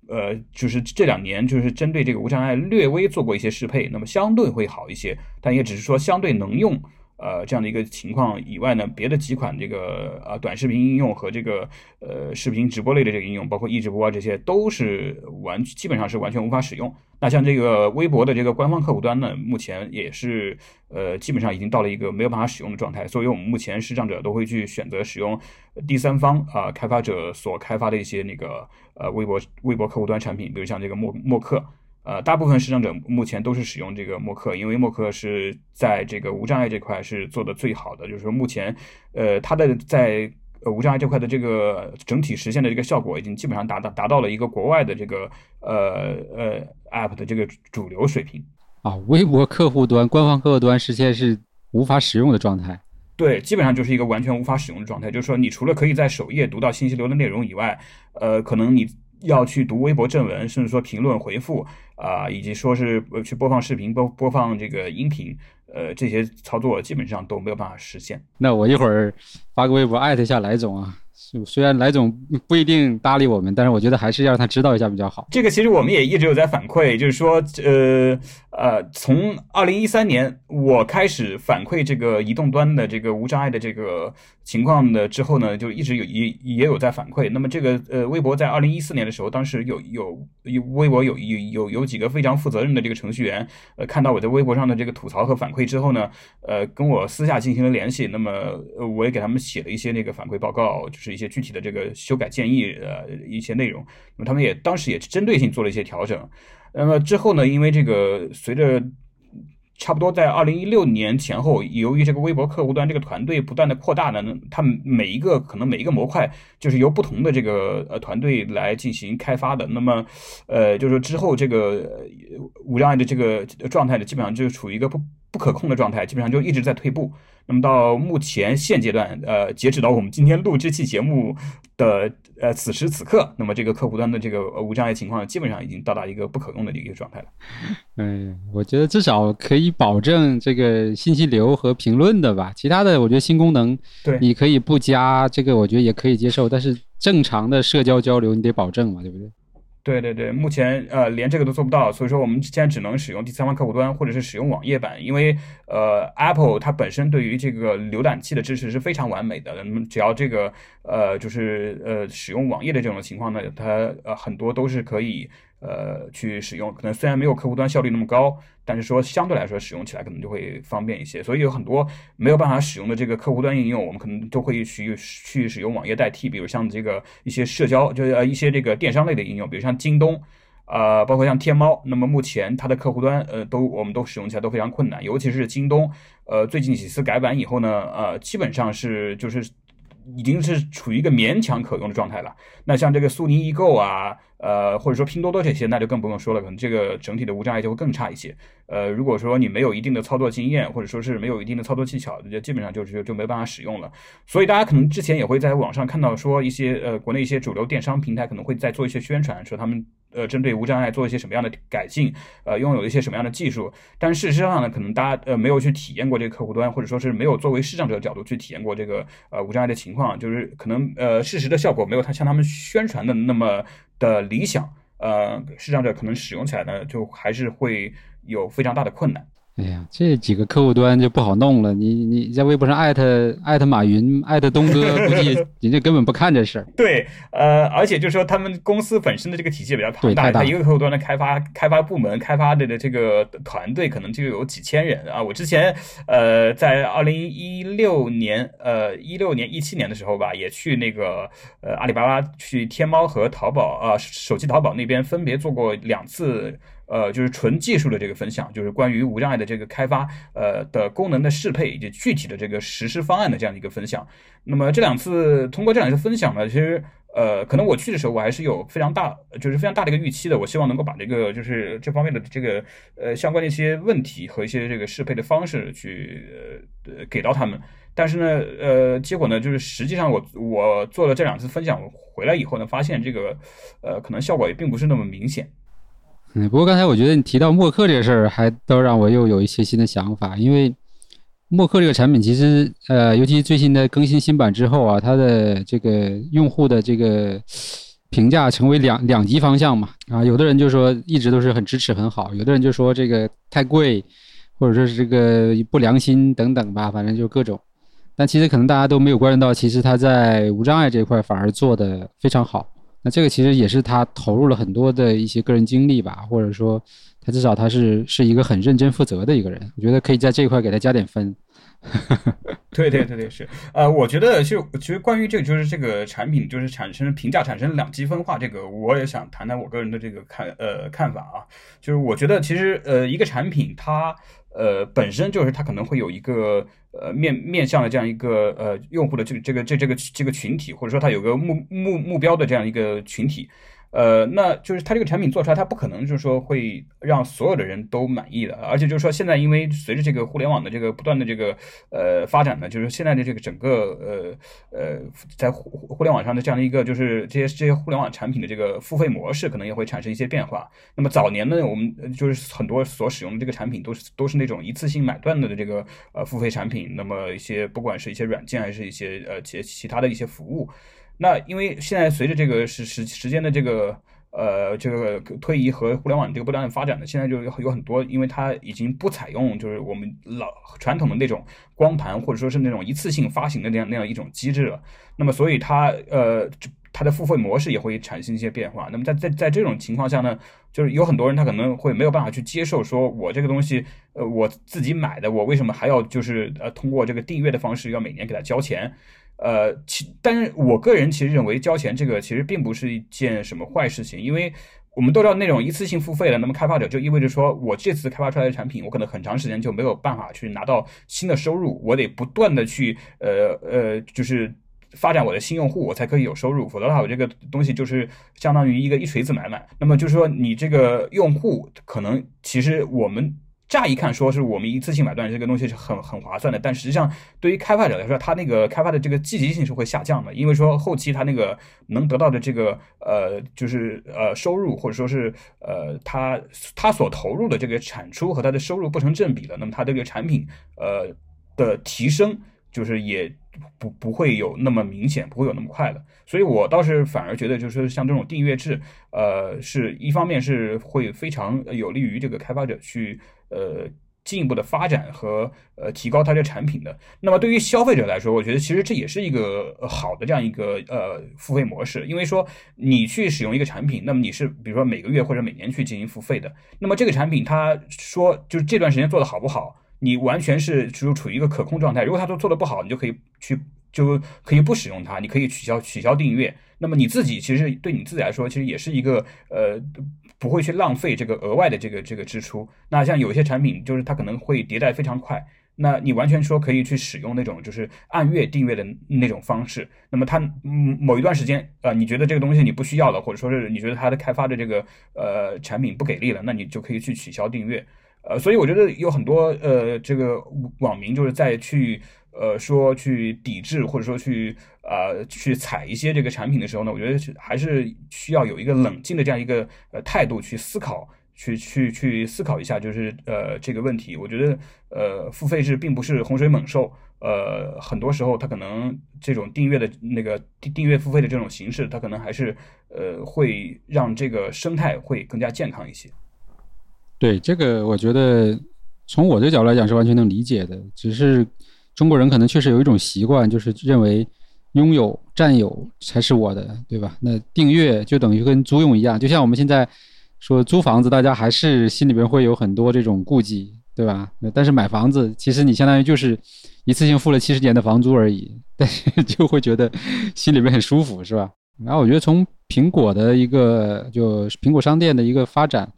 呃就是这两年，就是针对这个无障碍略微做过一些适配，那么相对会好一些，但也只是说相对能用。呃，这样的一个情况以外呢，别的几款这个呃短视频应用和这个呃视频直播类的这个应用，包括易直播啊这些，都是完基本上是完全无法使用。那像这个微博的这个官方客户端呢，目前也是呃基本上已经到了一个没有办法使用的状态。所以我们目前视障者都会去选择使用第三方啊开发者所开发的一些那个呃微博微博客户端产品，比如像这个默默客。呃，大部分视障者目前都是使用这个默克，因为默克是在这个无障碍这块是做的最好的。就是说，目前，呃，它的在呃无障碍这块的这个整体实现的这个效果，已经基本上达到达到了一个国外的这个呃呃 App 的这个主流水平。啊，微博客户端官方客户端实现是无法使用的状态。对，基本上就是一个完全无法使用的状态。就是说，你除了可以在首页读到信息流的内容以外，呃，可能你。要去读微博正文，甚至说评论回复啊，以及说是去播放视频、播播放这个音频，呃，这些操作基本上都没有办法实现。那我一会儿发个微博艾特一下来总啊。虽然来总不一定搭理我们，但是我觉得还是要让他知道一下比较好。这个其实我们也一直有在反馈，就是说，呃呃，从二零一三年我开始反馈这个移动端的这个无障碍的这个情况的之后呢，就一直有也也有在反馈。那么这个呃，微博在二零一四年的时候，当时有有有微博有有有有几个非常负责任的这个程序员，呃，看到我在微博上的这个吐槽和反馈之后呢，呃，跟我私下进行了联系。那么，我也给他们写了一些那个反馈报告，就是一些具体的这个修改建议呃一些内容。那么他们也当时也针对性做了一些调整。那么之后呢？因为这个随着差不多在二零一六年前后，由于这个微博客户端这个团队不断的扩大呢，它每一个可能每一个模块就是由不同的这个呃团队来进行开发的。那么，呃，就是之后这个无障碍的这个状态呢，基本上就处于一个不不可控的状态，基本上就一直在退步。那么到目前现阶段，呃，截止到我们今天录这期节目的呃此时此刻，那么这个客户端的这个无障碍情况基本上已经到达一个不可用的一个状态了。嗯，我觉得至少可以保证这个信息流和评论的吧。其他的，我觉得新功能，对，你可以不加，这个我觉得也可以接受。但是正常的社交交流，你得保证嘛，对不对？对对对，目前呃连这个都做不到，所以说我们现在只能使用第三方客户端或者是使用网页版，因为呃 Apple 它本身对于这个浏览器的支持是非常完美的，那么只要这个呃就是呃使用网页的这种情况呢，它呃很多都是可以。呃，去使用可能虽然没有客户端效率那么高，但是说相对来说使用起来可能就会方便一些。所以有很多没有办法使用的这个客户端应用，我们可能都会去去使用网页代替。比如像这个一些社交，就是呃一些这个电商类的应用，比如像京东，呃，包括像天猫。那么目前它的客户端，呃，都我们都使用起来都非常困难，尤其是京东，呃，最近几次改版以后呢，呃，基本上是就是。已经是处于一个勉强可用的状态了。那像这个苏宁易购啊，呃，或者说拼多多这些，那就更不用说了，可能这个整体的无障碍就会更差一些。呃，如果说你没有一定的操作经验，或者说是没有一定的操作技巧，就基本上就是就没办法使用了。所以大家可能之前也会在网上看到说一些呃国内一些主流电商平台可能会在做一些宣传，说他们。呃，针对无障碍做一些什么样的改进？呃，拥有一些什么样的技术？但事实上呢，可能大家呃没有去体验过这个客户端，或者说是没有作为视障者的角度去体验过这个呃无障碍的情况，就是可能呃事实的效果没有他像他们宣传的那么的理想。呃，市场者可能使用起来呢，就还是会有非常大的困难。哎呀，这几个客户端就不好弄了。你你在微博上艾特艾特马云，艾特东哥，估计 *laughs* 人家根本不看这事儿。对，呃，而且就是说他们公司本身的这个体系比较庞大，他一个客户端的开发开发部门开发的的这个团队可能就有几千人啊。我之前呃在二零一六年呃一六年一七年的时候吧，也去那个呃阿里巴巴去天猫和淘宝啊手机淘宝那边分别做过两次。呃，就是纯技术的这个分享，就是关于无障碍的这个开发，呃的功能的适配以及具体的这个实施方案的这样一个分享。那么这两次通过这两次分享呢，其实呃，可能我去的时候我还是有非常大，就是非常大的一个预期的。我希望能够把这个就是这方面的这个呃相关的一些问题和一些这个适配的方式去呃给到他们。但是呢，呃，结果呢，就是实际上我我做了这两次分享回来以后呢，发现这个呃可能效果也并不是那么明显。嗯，不过刚才我觉得你提到默克这个事儿，还都让我又有一些新的想法。因为默克这个产品，其实呃，尤其最新的更新新版之后啊，它的这个用户的这个评价成为两两极方向嘛。啊，有的人就说一直都是很支持很好，有的人就说这个太贵，或者说是这个不良心等等吧，反正就各种。但其实可能大家都没有关注到，其实它在无障碍这一块反而做的非常好。那这个其实也是他投入了很多的一些个人精力吧，或者说他至少他是是一个很认真负责的一个人，我觉得可以在这一块给他加点分。*laughs* 对对对对是，呃，我觉得就其实关于这个就是这个产品就是产生评价产生两极分化，这个我也想谈谈我个人的这个看呃看法啊，就是我觉得其实呃一个产品它。呃，本身就是它可能会有一个呃面面向的这样一个呃用户的这个这个这这个这个群体，或者说它有个目目目标的这样一个群体。呃，那就是它这个产品做出来，它不可能就是说会让所有的人都满意的，而且就是说现在因为随着这个互联网的这个不断的这个呃发展呢，就是现在的这个整个呃呃在互互联网上的这样的一个就是这些这些互联网产品的这个付费模式可能也会产生一些变化。那么早年呢，我们就是很多所使用的这个产品都是都是那种一次性买断的这个呃付费产品，那么一些不管是一些软件还是一些呃其其他的一些服务。那因为现在随着这个时时时间的这个呃这个推移和互联网这个不断的发展呢，现在就有有很多，因为它已经不采用就是我们老传统的那种光盘或者说是那种一次性发行的那样那样一种机制了。那么所以它呃它的付费模式也会产生一些变化。那么在在在这种情况下呢，就是有很多人他可能会没有办法去接受，说我这个东西呃我自己买的，我为什么还要就是呃通过这个订阅的方式要每年给他交钱？呃，其但是我个人其实认为交钱这个其实并不是一件什么坏事情，因为我们都知道那种一次性付费的，那么开发者就意味着说我这次开发出来的产品，我可能很长时间就没有办法去拿到新的收入，我得不断的去呃呃就是发展我的新用户，我才可以有收入，否则的话我这个东西就是相当于一个一锤子买卖。那么就是说你这个用户可能其实我们。乍一看说是我们一次性买断这个东西是很很划算的，但实际上对于开发者来说，他那个开发的这个积极性是会下降的，因为说后期他那个能得到的这个呃就是呃收入或者说是呃他他所投入的这个产出和他的收入不成正比了，那么他这个产品呃的提升就是也不不会有那么明显，不会有那么快的。所以我倒是反而觉得，就是像这种订阅制，呃，是一方面是会非常有利于这个开发者去。呃，进一步的发展和呃提高它的产品的。那么对于消费者来说，我觉得其实这也是一个好的这样一个呃付费模式，因为说你去使用一个产品，那么你是比如说每个月或者每年去进行付费的。那么这个产品它说就是这段时间做的好不好，你完全是就处于一个可控状态。如果它都做的不好，你就可以去就可以不使用它，你可以取消取消订阅。那么你自己其实对你自己来说，其实也是一个呃。不会去浪费这个额外的这个这个支出。那像有些产品，就是它可能会迭代非常快，那你完全说可以去使用那种就是按月订阅的那种方式。那么它嗯某一段时间呃你觉得这个东西你不需要了，或者说是你觉得它的开发的这个呃产品不给力了，那你就可以去取消订阅。呃，所以我觉得有很多呃这个网民就是在去。呃，说去抵制或者说去呃去采一些这个产品的时候呢，我觉得还是需要有一个冷静的这样一个呃态度去思考，去去去思考一下，就是呃这个问题。我觉得呃付费制并不是洪水猛兽，呃很多时候它可能这种订阅的那个订订阅付费的这种形式，它可能还是呃会让这个生态会更加健康一些。对这个，我觉得从我的角度来讲是完全能理解的，只是。中国人可能确实有一种习惯，就是认为拥有、占有才是我的，对吧？那订阅就等于跟租用一样，就像我们现在说租房子，大家还是心里边会有很多这种顾忌，对吧？但是买房子，其实你相当于就是一次性付了七十年的房租而已，*laughs* 但是就会觉得心里边很舒服，是吧？然后我觉得从苹果的一个就苹果商店的一个发展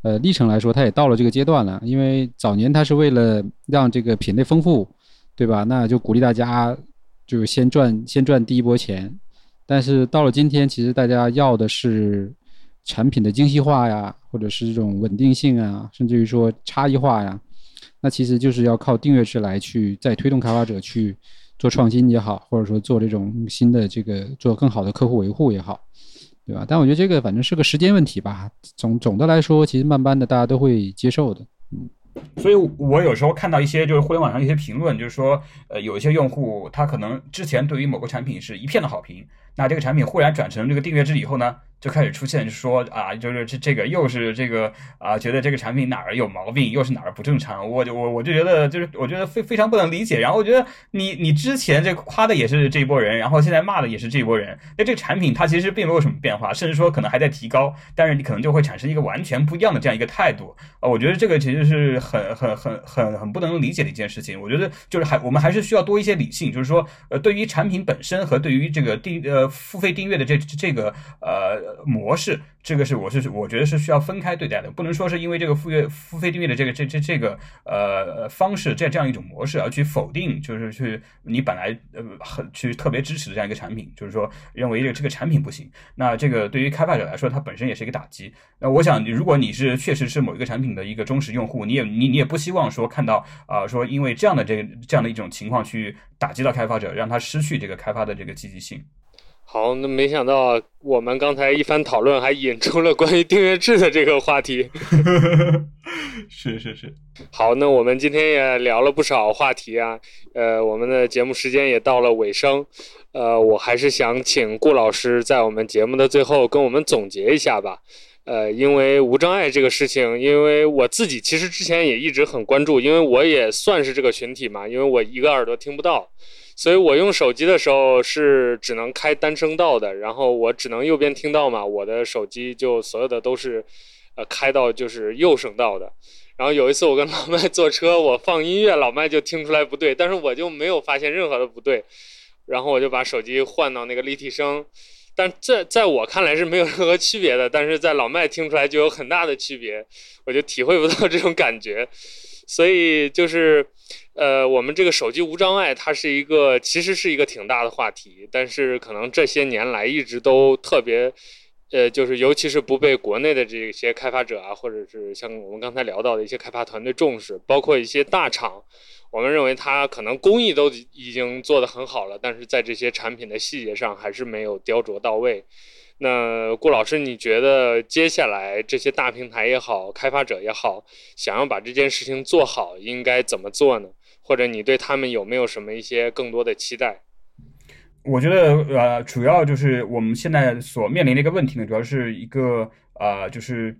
呃历程来说，它也到了这个阶段了，因为早年它是为了让这个品类丰富。对吧？那就鼓励大家，就先赚先赚第一波钱。但是到了今天，其实大家要的是产品的精细化呀，或者是这种稳定性啊，甚至于说差异化呀。那其实就是要靠订阅制来去再推动开发者去做创新也好，或者说做这种新的这个做更好的客户维护也好，对吧？但我觉得这个反正是个时间问题吧。总总的来说，其实慢慢的大家都会接受的。嗯。所以，我有时候看到一些就是互联网上一些评论，就是说，呃，有一些用户他可能之前对于某个产品是一片的好评，那这个产品忽然转成这个订阅制以后呢？就开始出现说啊，就是这这个又是这个啊，觉得这个产品哪儿有毛病，又是哪儿不正常，我就我我就觉得就是我觉得非非常不能理解。然后我觉得你你之前这夸的也是这一波人，然后现在骂的也是这一波人，那这个产品它其实并没有什么变化，甚至说可能还在提高，但是你可能就会产生一个完全不一样的这样一个态度啊。我觉得这个其实是很很很很很不能理解的一件事情。我觉得就是还我们还是需要多一些理性，就是说呃，对于产品本身和对于这个订呃付费订阅的这这个呃。模式。这个是我是我觉得是需要分开对待的，不能说是因为这个付月付费订阅的这个这这这个呃方式这这样一种模式而去否定，就是去你本来呃很去特别支持的这样一个产品，就是说认为这个这个产品不行，那这个对于开发者来说，它本身也是一个打击。那我想，如果你是确实是某一个产品的一个忠实用户，你也你你也不希望说看到啊说因为这样的这个这样的一种情况去打击到开发者，让他失去这个开发的这个积极性。好，那没想到我们刚才一番讨论，还引出了关于订阅制的这个话题。*laughs* 是是是，好，那我们今天也聊了不少话题啊，呃，我们的节目时间也到了尾声，呃，我还是想请顾老师在我们节目的最后跟我们总结一下吧。呃，因为无障碍这个事情，因为我自己其实之前也一直很关注，因为我也算是这个群体嘛，因为我一个耳朵听不到，所以我用手机的时候是只能开单声道的，然后我只能右边听到嘛，我的手机就所有的都是呃开到就是右声道的。然后有一次我跟老麦坐车，我放音乐，老麦就听出来不对，但是我就没有发现任何的不对，然后我就把手机换到那个立体声。但在在我看来是没有任何区别的，但是在老麦听出来就有很大的区别，我就体会不到这种感觉，所以就是，呃，我们这个手机无障碍，它是一个其实是一个挺大的话题，但是可能这些年来一直都特别，呃，就是尤其是不被国内的这些开发者啊，或者是像我们刚才聊到的一些开发团队重视，包括一些大厂。我们认为它可能工艺都已经做得很好了，但是在这些产品的细节上还是没有雕琢到位。那顾老师，你觉得接下来这些大平台也好，开发者也好，想要把这件事情做好，应该怎么做呢？或者你对他们有没有什么一些更多的期待？我觉得呃，主要就是我们现在所面临的一个问题呢，主要是一个呃，就是。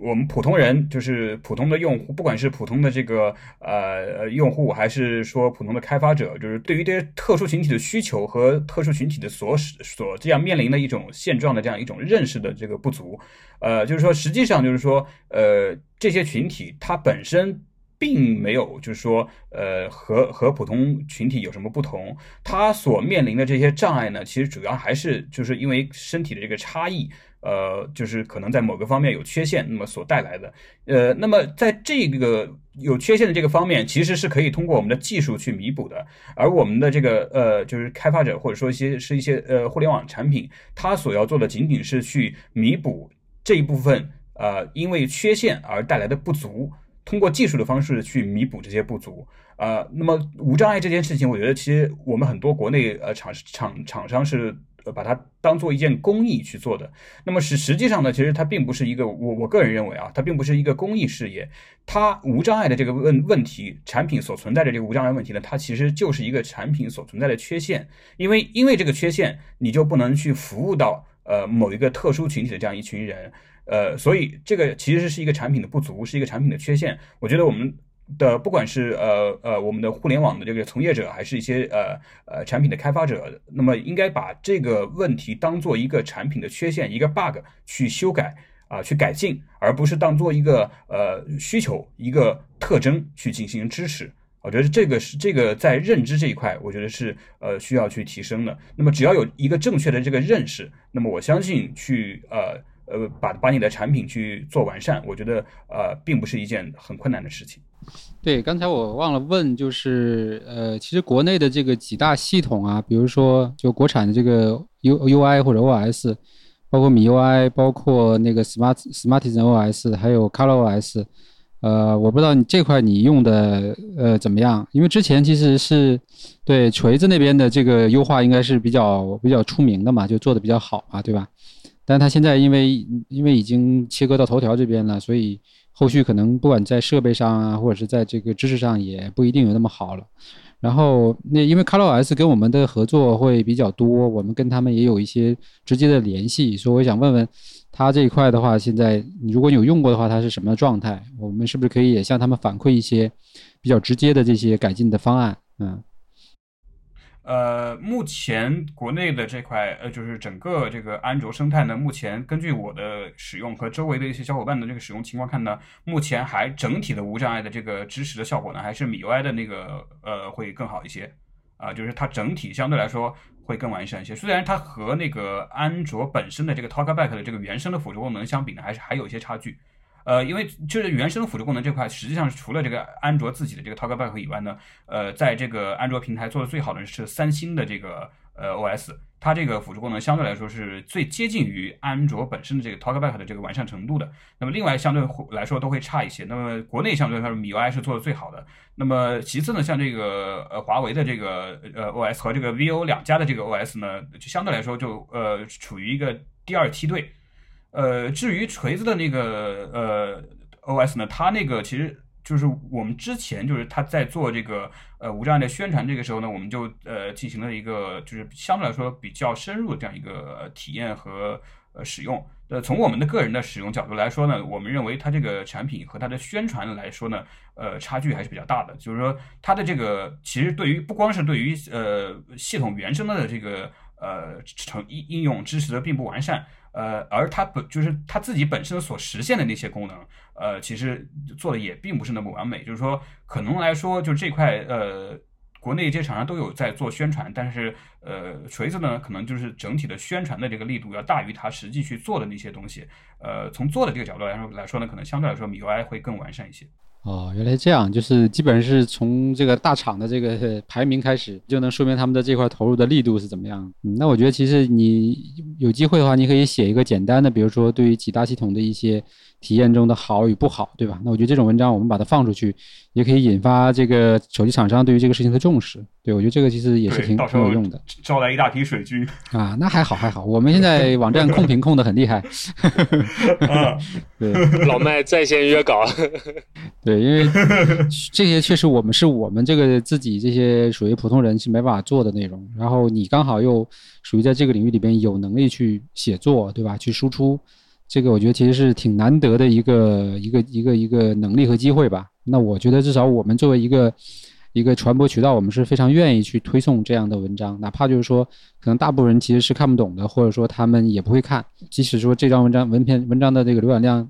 我们普通人就是普通的用户，不管是普通的这个呃用户，还是说普通的开发者，就是对于这些特殊群体的需求和特殊群体的所使所这样面临的一种现状的这样一种认识的这个不足，呃，就是说实际上就是说呃这些群体它本身并没有就是说呃和和普通群体有什么不同，他所面临的这些障碍呢，其实主要还是就是因为身体的这个差异。呃，就是可能在某个方面有缺陷，那么所带来的，呃，那么在这个有缺陷的这个方面，其实是可以通过我们的技术去弥补的。而我们的这个呃，就是开发者或者说一些是一些呃互联网产品，它所要做的仅仅是去弥补这一部分呃因为缺陷而带来的不足，通过技术的方式去弥补这些不足。呃，那么无障碍这件事情，我觉得其实我们很多国内呃厂厂厂商是。呃，把它当做一件公益去做的，那么实实际上呢，其实它并不是一个我我个人认为啊，它并不是一个公益事业，它无障碍的这个问问题，产品所存在的这个无障碍问题呢，它其实就是一个产品所存在的缺陷，因为因为这个缺陷，你就不能去服务到呃某一个特殊群体的这样一群人，呃，所以这个其实是一个产品的不足，是一个产品的缺陷，我觉得我们。的不管是呃呃我们的互联网的这个从业者，还是一些呃呃产品的开发者，那么应该把这个问题当做一个产品的缺陷，一个 bug 去修改啊，去改进，而不是当做一个呃需求一个特征去进行支持。我觉得这个是这个在认知这一块，我觉得是呃需要去提升的。那么只要有一个正确的这个认识，那么我相信去呃呃把把你的产品去做完善，我觉得呃并不是一件很困难的事情。对，刚才我忘了问，就是呃，其实国内的这个几大系统啊，比如说就国产的这个 U U I 或者 O S，包括米 U I，包括那个 Smart Smartisan O S，还有 Color O S，呃，我不知道你这块你用的呃怎么样？因为之前其实是对锤子那边的这个优化应该是比较比较出名的嘛，就做的比较好嘛，对吧？但他现在因为因为已经切割到头条这边了，所以。后续可能不管在设备上啊，或者是在这个知识上，也不一定有那么好了。然后那因为 ColorOS 跟我们的合作会比较多，我们跟他们也有一些直接的联系，所以我想问问他这一块的话，现在如果有用过的话，它是什么状态？我们是不是可以也向他们反馈一些比较直接的这些改进的方案？嗯。呃，目前国内的这块，呃，就是整个这个安卓生态呢，目前根据我的使用和周围的一些小伙伴的这个使用情况看呢，目前还整体的无障碍的这个支持的效果呢，还是米 UI 的那个呃会更好一些，啊，就是它整体相对来说会更完善一些。虽然它和那个安卓本身的这个 Talkback 的这个原生的辅助功能相比呢，还是还有一些差距。呃，因为就是原生辅助功能这块，实际上除了这个安卓自己的这个 Talkback 以外呢，呃，在这个安卓平台做的最好的是三星的这个呃 OS，它这个辅助功能相对来说是最接近于安卓本身的这个 Talkback 的这个完善程度的。那么另外相对来说都会差一些。那么国内相对来说，MIUI 是做的最好的。那么其次呢，像这个呃华为的这个呃 OS 和这个 VO 两家的这个 OS 呢，就相对来说就呃处于一个第二梯队。呃，至于锤子的那个呃 OS 呢，它那个其实就是我们之前就是他在做这个呃无障碍的宣传这个时候呢，我们就呃进行了一个就是相对来说比较深入的这样一个体验和呃使用。呃，从我们的个人的使用角度来说呢，我们认为它这个产品和它的宣传来说呢，呃，差距还是比较大的。就是说，它的这个其实对于不光是对于呃系统原生的这个呃成应应用支持的并不完善，呃，而它本就是它自己本身所实现的那些功能，呃，其实做的也并不是那么完美。就是说，可能来说，就这块呃。国内这些厂商都有在做宣传，但是呃，锤子呢，可能就是整体的宣传的这个力度要大于它实际去做的那些东西。呃，从做的这个角度来说来说呢，可能相对来说米 UI 会更完善一些。哦，原来这样，就是基本上是从这个大厂的这个 *laughs* 排名开始，就能说明他们的这块投入的力度是怎么样。那我觉得其实你有机会的话，你可以写一个简单的，比如说对于几大系统的一些体验中的好与不好，对吧？那我觉得这种文章我们把它放出去，也可以引发这个手机厂商对于这个事情的重视。对，我觉得这个其实也是挺挺有用的。招来一大批水军啊，那还好还好，我们现在网站控评控的很厉害。*laughs* *laughs* 对，老麦在线约稿。*laughs* 对，因为这些确实我们是我们这个自己这些属于普通人是没办法做的内容。然后你刚好又属于在这个领域里边有能力去写作，对吧？去输出，这个我觉得其实是挺难得的一个一个一个一个能力和机会吧。那我觉得至少我们作为一个一个传播渠道，我们是非常愿意去推送这样的文章，哪怕就是说可能大部分人其实是看不懂的，或者说他们也不会看。即使说这张文章文篇文章的这个浏览量。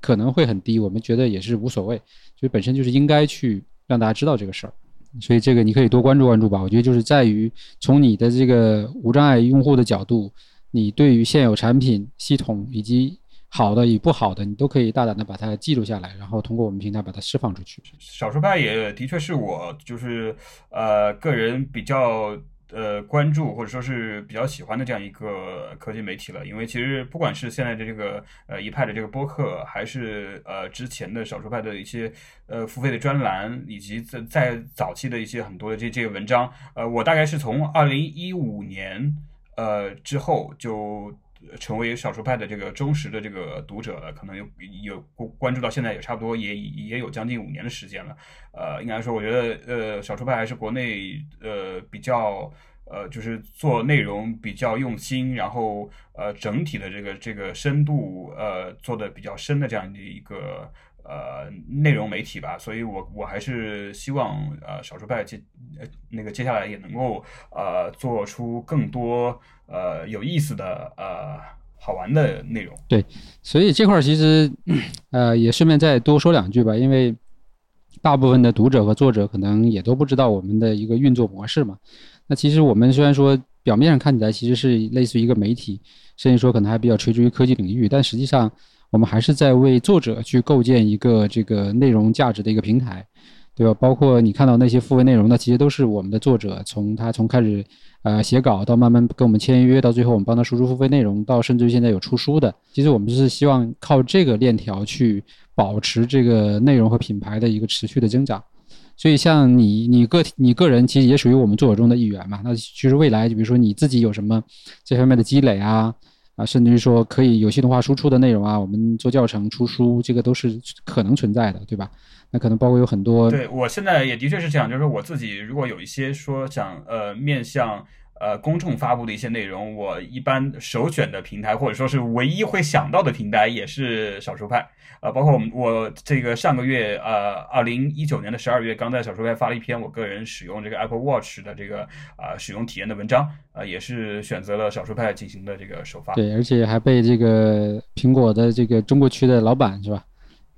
可能会很低，我们觉得也是无所谓，就本身就是应该去让大家知道这个事儿，所以这个你可以多关注关注吧。我觉得就是在于从你的这个无障碍用户的角度，你对于现有产品系统以及好的与不好的，你都可以大胆的把它记录下来，然后通过我们平台把它释放出去。少数派也的确是我就是呃个人比较。呃，关注或者说是比较喜欢的这样一个科技媒体了，因为其实不管是现在的这个呃一派的这个播客，还是呃之前的少数派的一些呃付费的专栏，以及在在早期的一些很多的这这些文章，呃，我大概是从二零一五年呃之后就成为少数派的这个忠实的这个读者了，可能有有关注到现在也差不多也也有将近五年的时间了。呃，应该说，我觉得，呃，少数派还是国内，呃，比较，呃，就是做内容比较用心，然后，呃，整体的这个这个深度，呃，做的比较深的这样的一个，呃，内容媒体吧。所以我我还是希望，呃，少数派接，呃，那个接下来也能够，呃，做出更多，呃，有意思的，呃，好玩的内容。对，所以这块儿其实，呃，也顺便再多说两句吧，因为。大部分的读者和作者可能也都不知道我们的一个运作模式嘛。那其实我们虽然说表面上看起来其实是类似于一个媒体，甚至说可能还比较垂直于科技领域，但实际上我们还是在为作者去构建一个这个内容价值的一个平台。对吧？包括你看到那些付费内容，那其实都是我们的作者从他从开始，呃，写稿到慢慢跟我们签约，到最后我们帮他输出付费内容，到甚至于现在有出书的。其实我们是希望靠这个链条去保持这个内容和品牌的一个持续的增长。所以像你，你个体你个人其实也属于我们作者中的一员嘛。那其实未来，比如说你自己有什么这方面的积累啊，啊，甚至于说可以有系统化输出的内容啊，我们做教程出书，这个都是可能存在的，对吧？那可能包括有很多，对我现在也的确是这样，就是我自己如果有一些说想呃面向呃公众发布的一些内容，我一般首选的平台或者说是唯一会想到的平台也是少数派，呃，包括我们我这个上个月呃二零一九年的十二月刚在少数派发了一篇我个人使用这个 Apple Watch 的这个啊使用体验的文章，呃，也是选择了少数派进行的这个首发，对，而且还被这个苹果的这个中国区的老板是吧？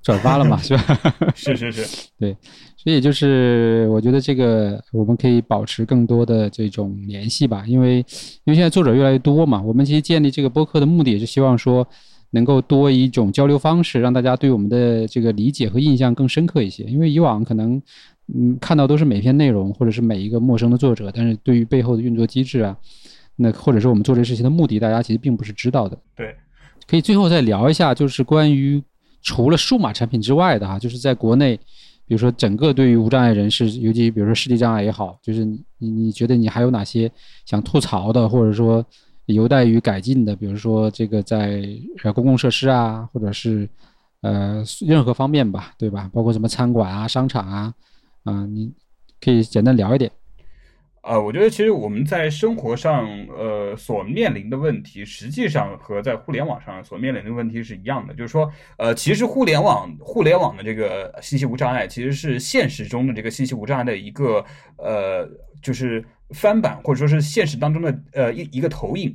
转发了嘛，*laughs* 是吧？是是是，*laughs* 对，所以就是我觉得这个我们可以保持更多的这种联系吧，因为因为现在作者越来越多嘛，我们其实建立这个播客的目的也是希望说能够多一种交流方式，让大家对我们的这个理解和印象更深刻一些。因为以往可能嗯看到都是每篇内容或者是每一个陌生的作者，但是对于背后的运作机制啊，那或者说我们做这事情的目的，大家其实并不是知道的。对，可以最后再聊一下，就是关于。除了数码产品之外的哈，就是在国内，比如说整个对于无障碍人士，尤其比如说视力障碍也好，就是你你觉得你还有哪些想吐槽的，或者说有待于改进的？比如说这个在呃公共设施啊，或者是呃任何方面吧，对吧？包括什么餐馆啊、商场啊，啊，你可以简单聊一点。呃，我觉得其实我们在生活上，呃，所面临的问题，实际上和在互联网上所面临的问题是一样的。就是说，呃，其实互联网互联网的这个信息无障碍，其实是现实中的这个信息无障碍的一个呃，就是翻版，或者说是现实当中的呃一一个投影。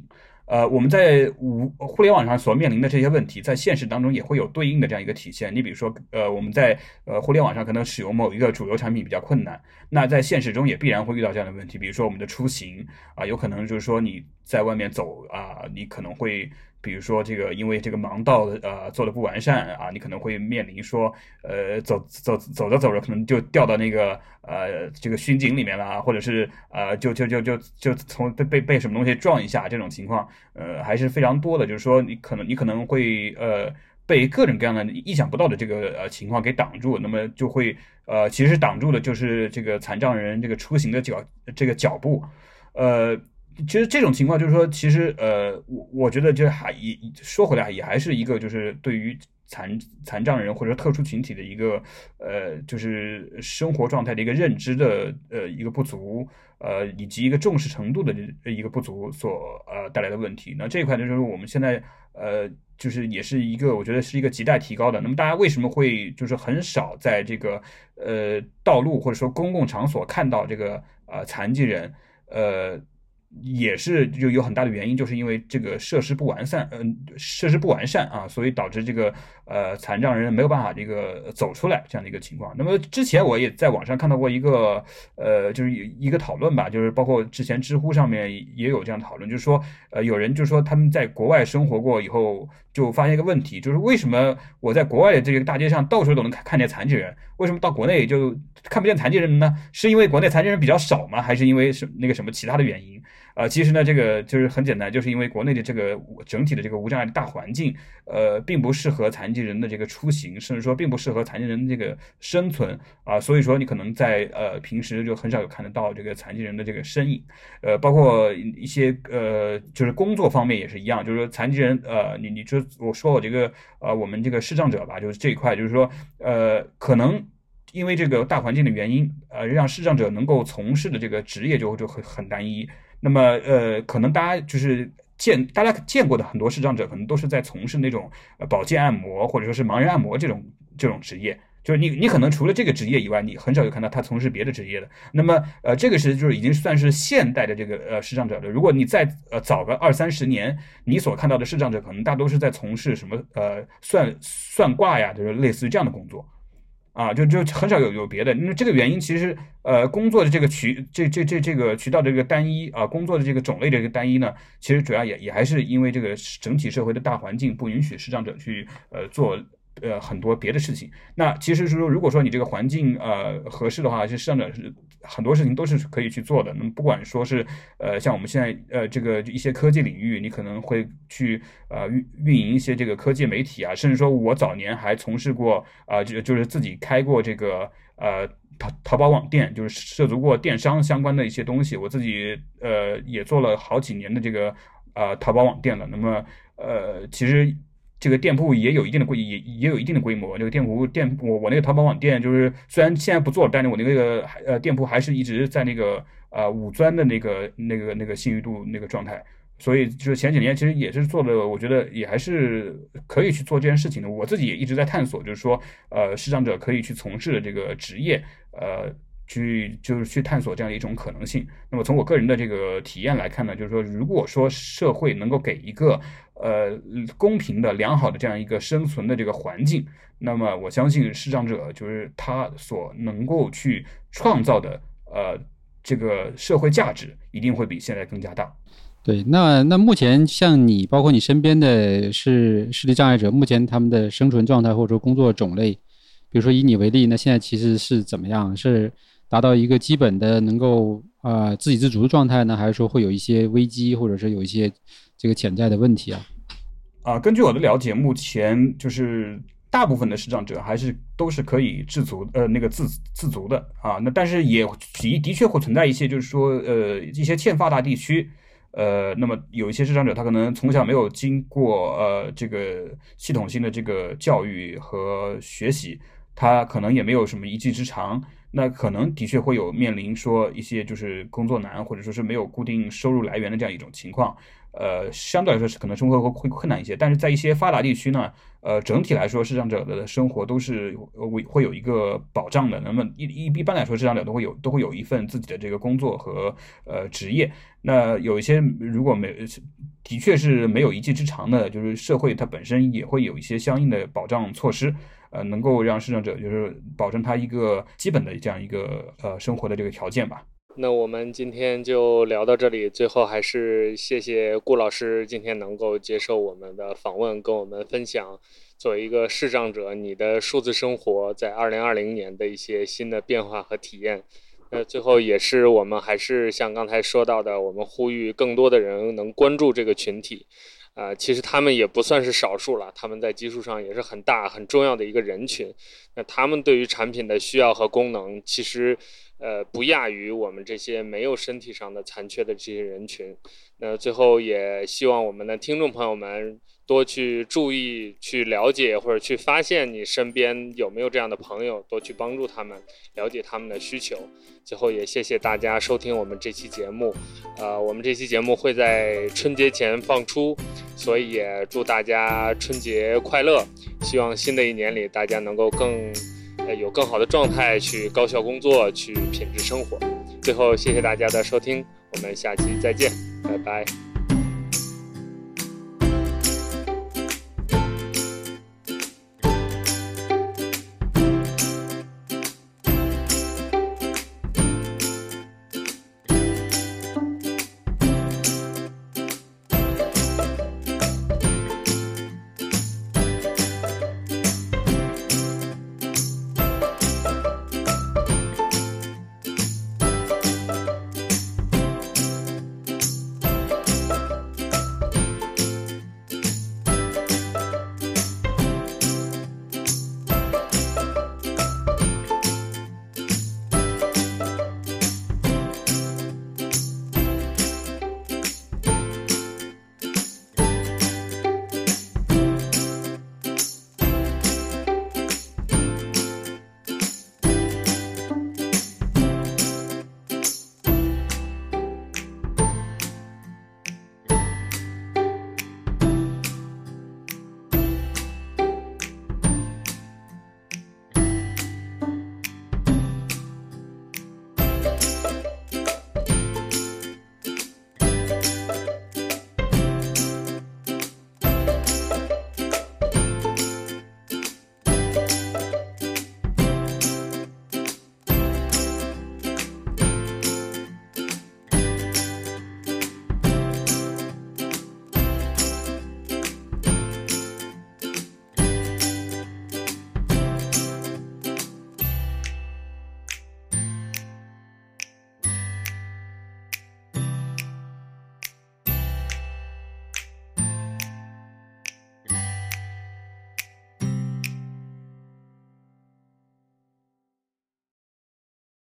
呃，我们在无互联网上所面临的这些问题，在现实当中也会有对应的这样一个体现。你比如说，呃，我们在呃互联网上可能使用某一个主流产品比较困难，那在现实中也必然会遇到这样的问题。比如说我们的出行啊，有可能就是说你在外面走啊，你可能会。比如说这个，因为这个盲道的呃做的不完善啊，你可能会面临说，呃走走走着走着可能就掉到那个呃这个巡警里面了，或者是呃就就就就就从被被被什么东西撞一下这种情况，呃还是非常多的。就是说你可能你可能会呃被各种各样的意想不到的这个呃情况给挡住，那么就会呃其实挡住的就是这个残障人这个出行的脚这个脚步，呃。其实这种情况就是说，其实呃，我我觉得就是还也说回来，也还是一个就是对于残残障人或者特殊群体的一个呃，就是生活状态的一个认知的呃一个不足，呃，以及一个重视程度的一个不足所呃带来的问题。那这一块呢，就是我们现在呃，就是也是一个我觉得是一个亟待提高的。那么大家为什么会就是很少在这个呃道路或者说公共场所看到这个呃残疾人呃？也是就有很大的原因，就是因为这个设施不完善，嗯，设施不完善啊，所以导致这个呃残障人没有办法这个走出来这样的一个情况。那么之前我也在网上看到过一个呃，就是一个讨论吧，就是包括之前知乎上面也有这样讨论，就是说呃有人就说他们在国外生活过以后，就发现一个问题，就是为什么我在国外的这个大街上到处都能看看见残疾人，为什么到国内就看不见残疾人呢？是因为国内残疾人比较少吗？还是因为什那个什么其他的原因？呃，其实呢，这个就是很简单，就是因为国内的这个整体的这个无障碍的大环境，呃，并不适合残疾人的这个出行，甚至说并不适合残疾人这个生存啊，所以说你可能在呃平时就很少有看得到这个残疾人的这个身影，呃，包括一些呃，就是工作方面也是一样，就是说残疾人，呃，你你就我说我这个呃，我们这个视障者吧，就是这一块，就是说呃，可能因为这个大环境的原因，呃，让视障者能够从事的这个职业就就很很单一。那么，呃，可能大家就是见大家见过的很多视障者，可能都是在从事那种呃保健按摩或者说是盲人按摩这种这种职业。就是你你可能除了这个职业以外，你很少有看到他从事别的职业的。那么，呃，这个是就是已经算是现代的这个呃视障者了。如果你再呃早个二三十年，你所看到的视障者可能大多是在从事什么呃算算卦呀，就是类似于这样的工作。啊，就就很少有有别的，那这个原因其实，呃，工作的这个渠，这这这这个渠道的这个单一啊，工作的这个种类的这个单一呢，其实主要也也还是因为这个整体社会的大环境不允许视障者去呃做。呃，很多别的事情。那其实是说，如果说你这个环境呃合适的话，其实上者是很多事情都是可以去做的。那么不管说是呃像我们现在呃这个一些科技领域，你可能会去呃运运营一些这个科技媒体啊，甚至说我早年还从事过啊，就就是自己开过这个呃淘淘宝网店，就是涉足过电商相关的一些东西。我自己呃也做了好几年的这个呃淘宝网店了。那么呃其实。这个店铺也有一定的规，也也有一定的规模。这个店铺店，我我那个淘宝网店，就是虽然现在不做了，但是我那个呃店铺还是一直在那个呃五钻的那个那个那个信誉度那个状态。所以就是前几年其实也是做的，我觉得也还是可以去做这件事情的。我自己也一直在探索，就是说呃视障者可以去从事的这个职业，呃。去就是去探索这样一种可能性。那么从我个人的这个体验来看呢，就是说，如果说社会能够给一个呃公平的、良好的这样一个生存的这个环境，那么我相信视障者就是他所能够去创造的呃这个社会价值一定会比现在更加大。对，那那目前像你，包括你身边的是视力障碍者，目前他们的生存状态或者说工作种类，比如说以你为例，那现在其实是怎么样？是达到一个基本的能够啊自给自足的状态呢，还是说会有一些危机，或者是有一些这个潜在的问题啊？啊，根据我的了解，目前就是大部分的视障者还是都是可以自足呃那个自自足的啊。那但是也的的确会存在一些就是说呃一些欠发达地区呃，那么有一些视障者，他可能从小没有经过呃这个系统性的这个教育和学习，他可能也没有什么一技之长，那可能的确会有面临说一些就是工作难，或者说是没有固定收入来源的这样一种情况。呃，相对来说是可能生活会会困难一些，但是在一些发达地区呢，呃，整体来说，视障者的生活都是会会有一个保障的。那么一一一般来说，视障者都会有都会有一份自己的这个工作和呃职业。那有一些如果没的确是没有一技之长的，就是社会它本身也会有一些相应的保障措施，呃，能够让视障者就是保证他一个基本的这样一个呃生活的这个条件吧。那我们今天就聊到这里。最后还是谢谢顾老师今天能够接受我们的访问，跟我们分享作为一个视障者你的数字生活在二零二零年的一些新的变化和体验。那最后也是我们还是像刚才说到的，我们呼吁更多的人能关注这个群体。呃，其实他们也不算是少数了，他们在基数上也是很大很重要的一个人群。那他们对于产品的需要和功能，其实。呃，不亚于我们这些没有身体上的残缺的这些人群。那最后也希望我们的听众朋友们多去注意、去了解或者去发现你身边有没有这样的朋友，多去帮助他们，了解他们的需求。最后也谢谢大家收听我们这期节目。呃，我们这期节目会在春节前放出，所以也祝大家春节快乐。希望新的一年里大家能够更呃。有更好的状态去高效工作，去品质生活。最后，谢谢大家的收听，我们下期再见，拜拜。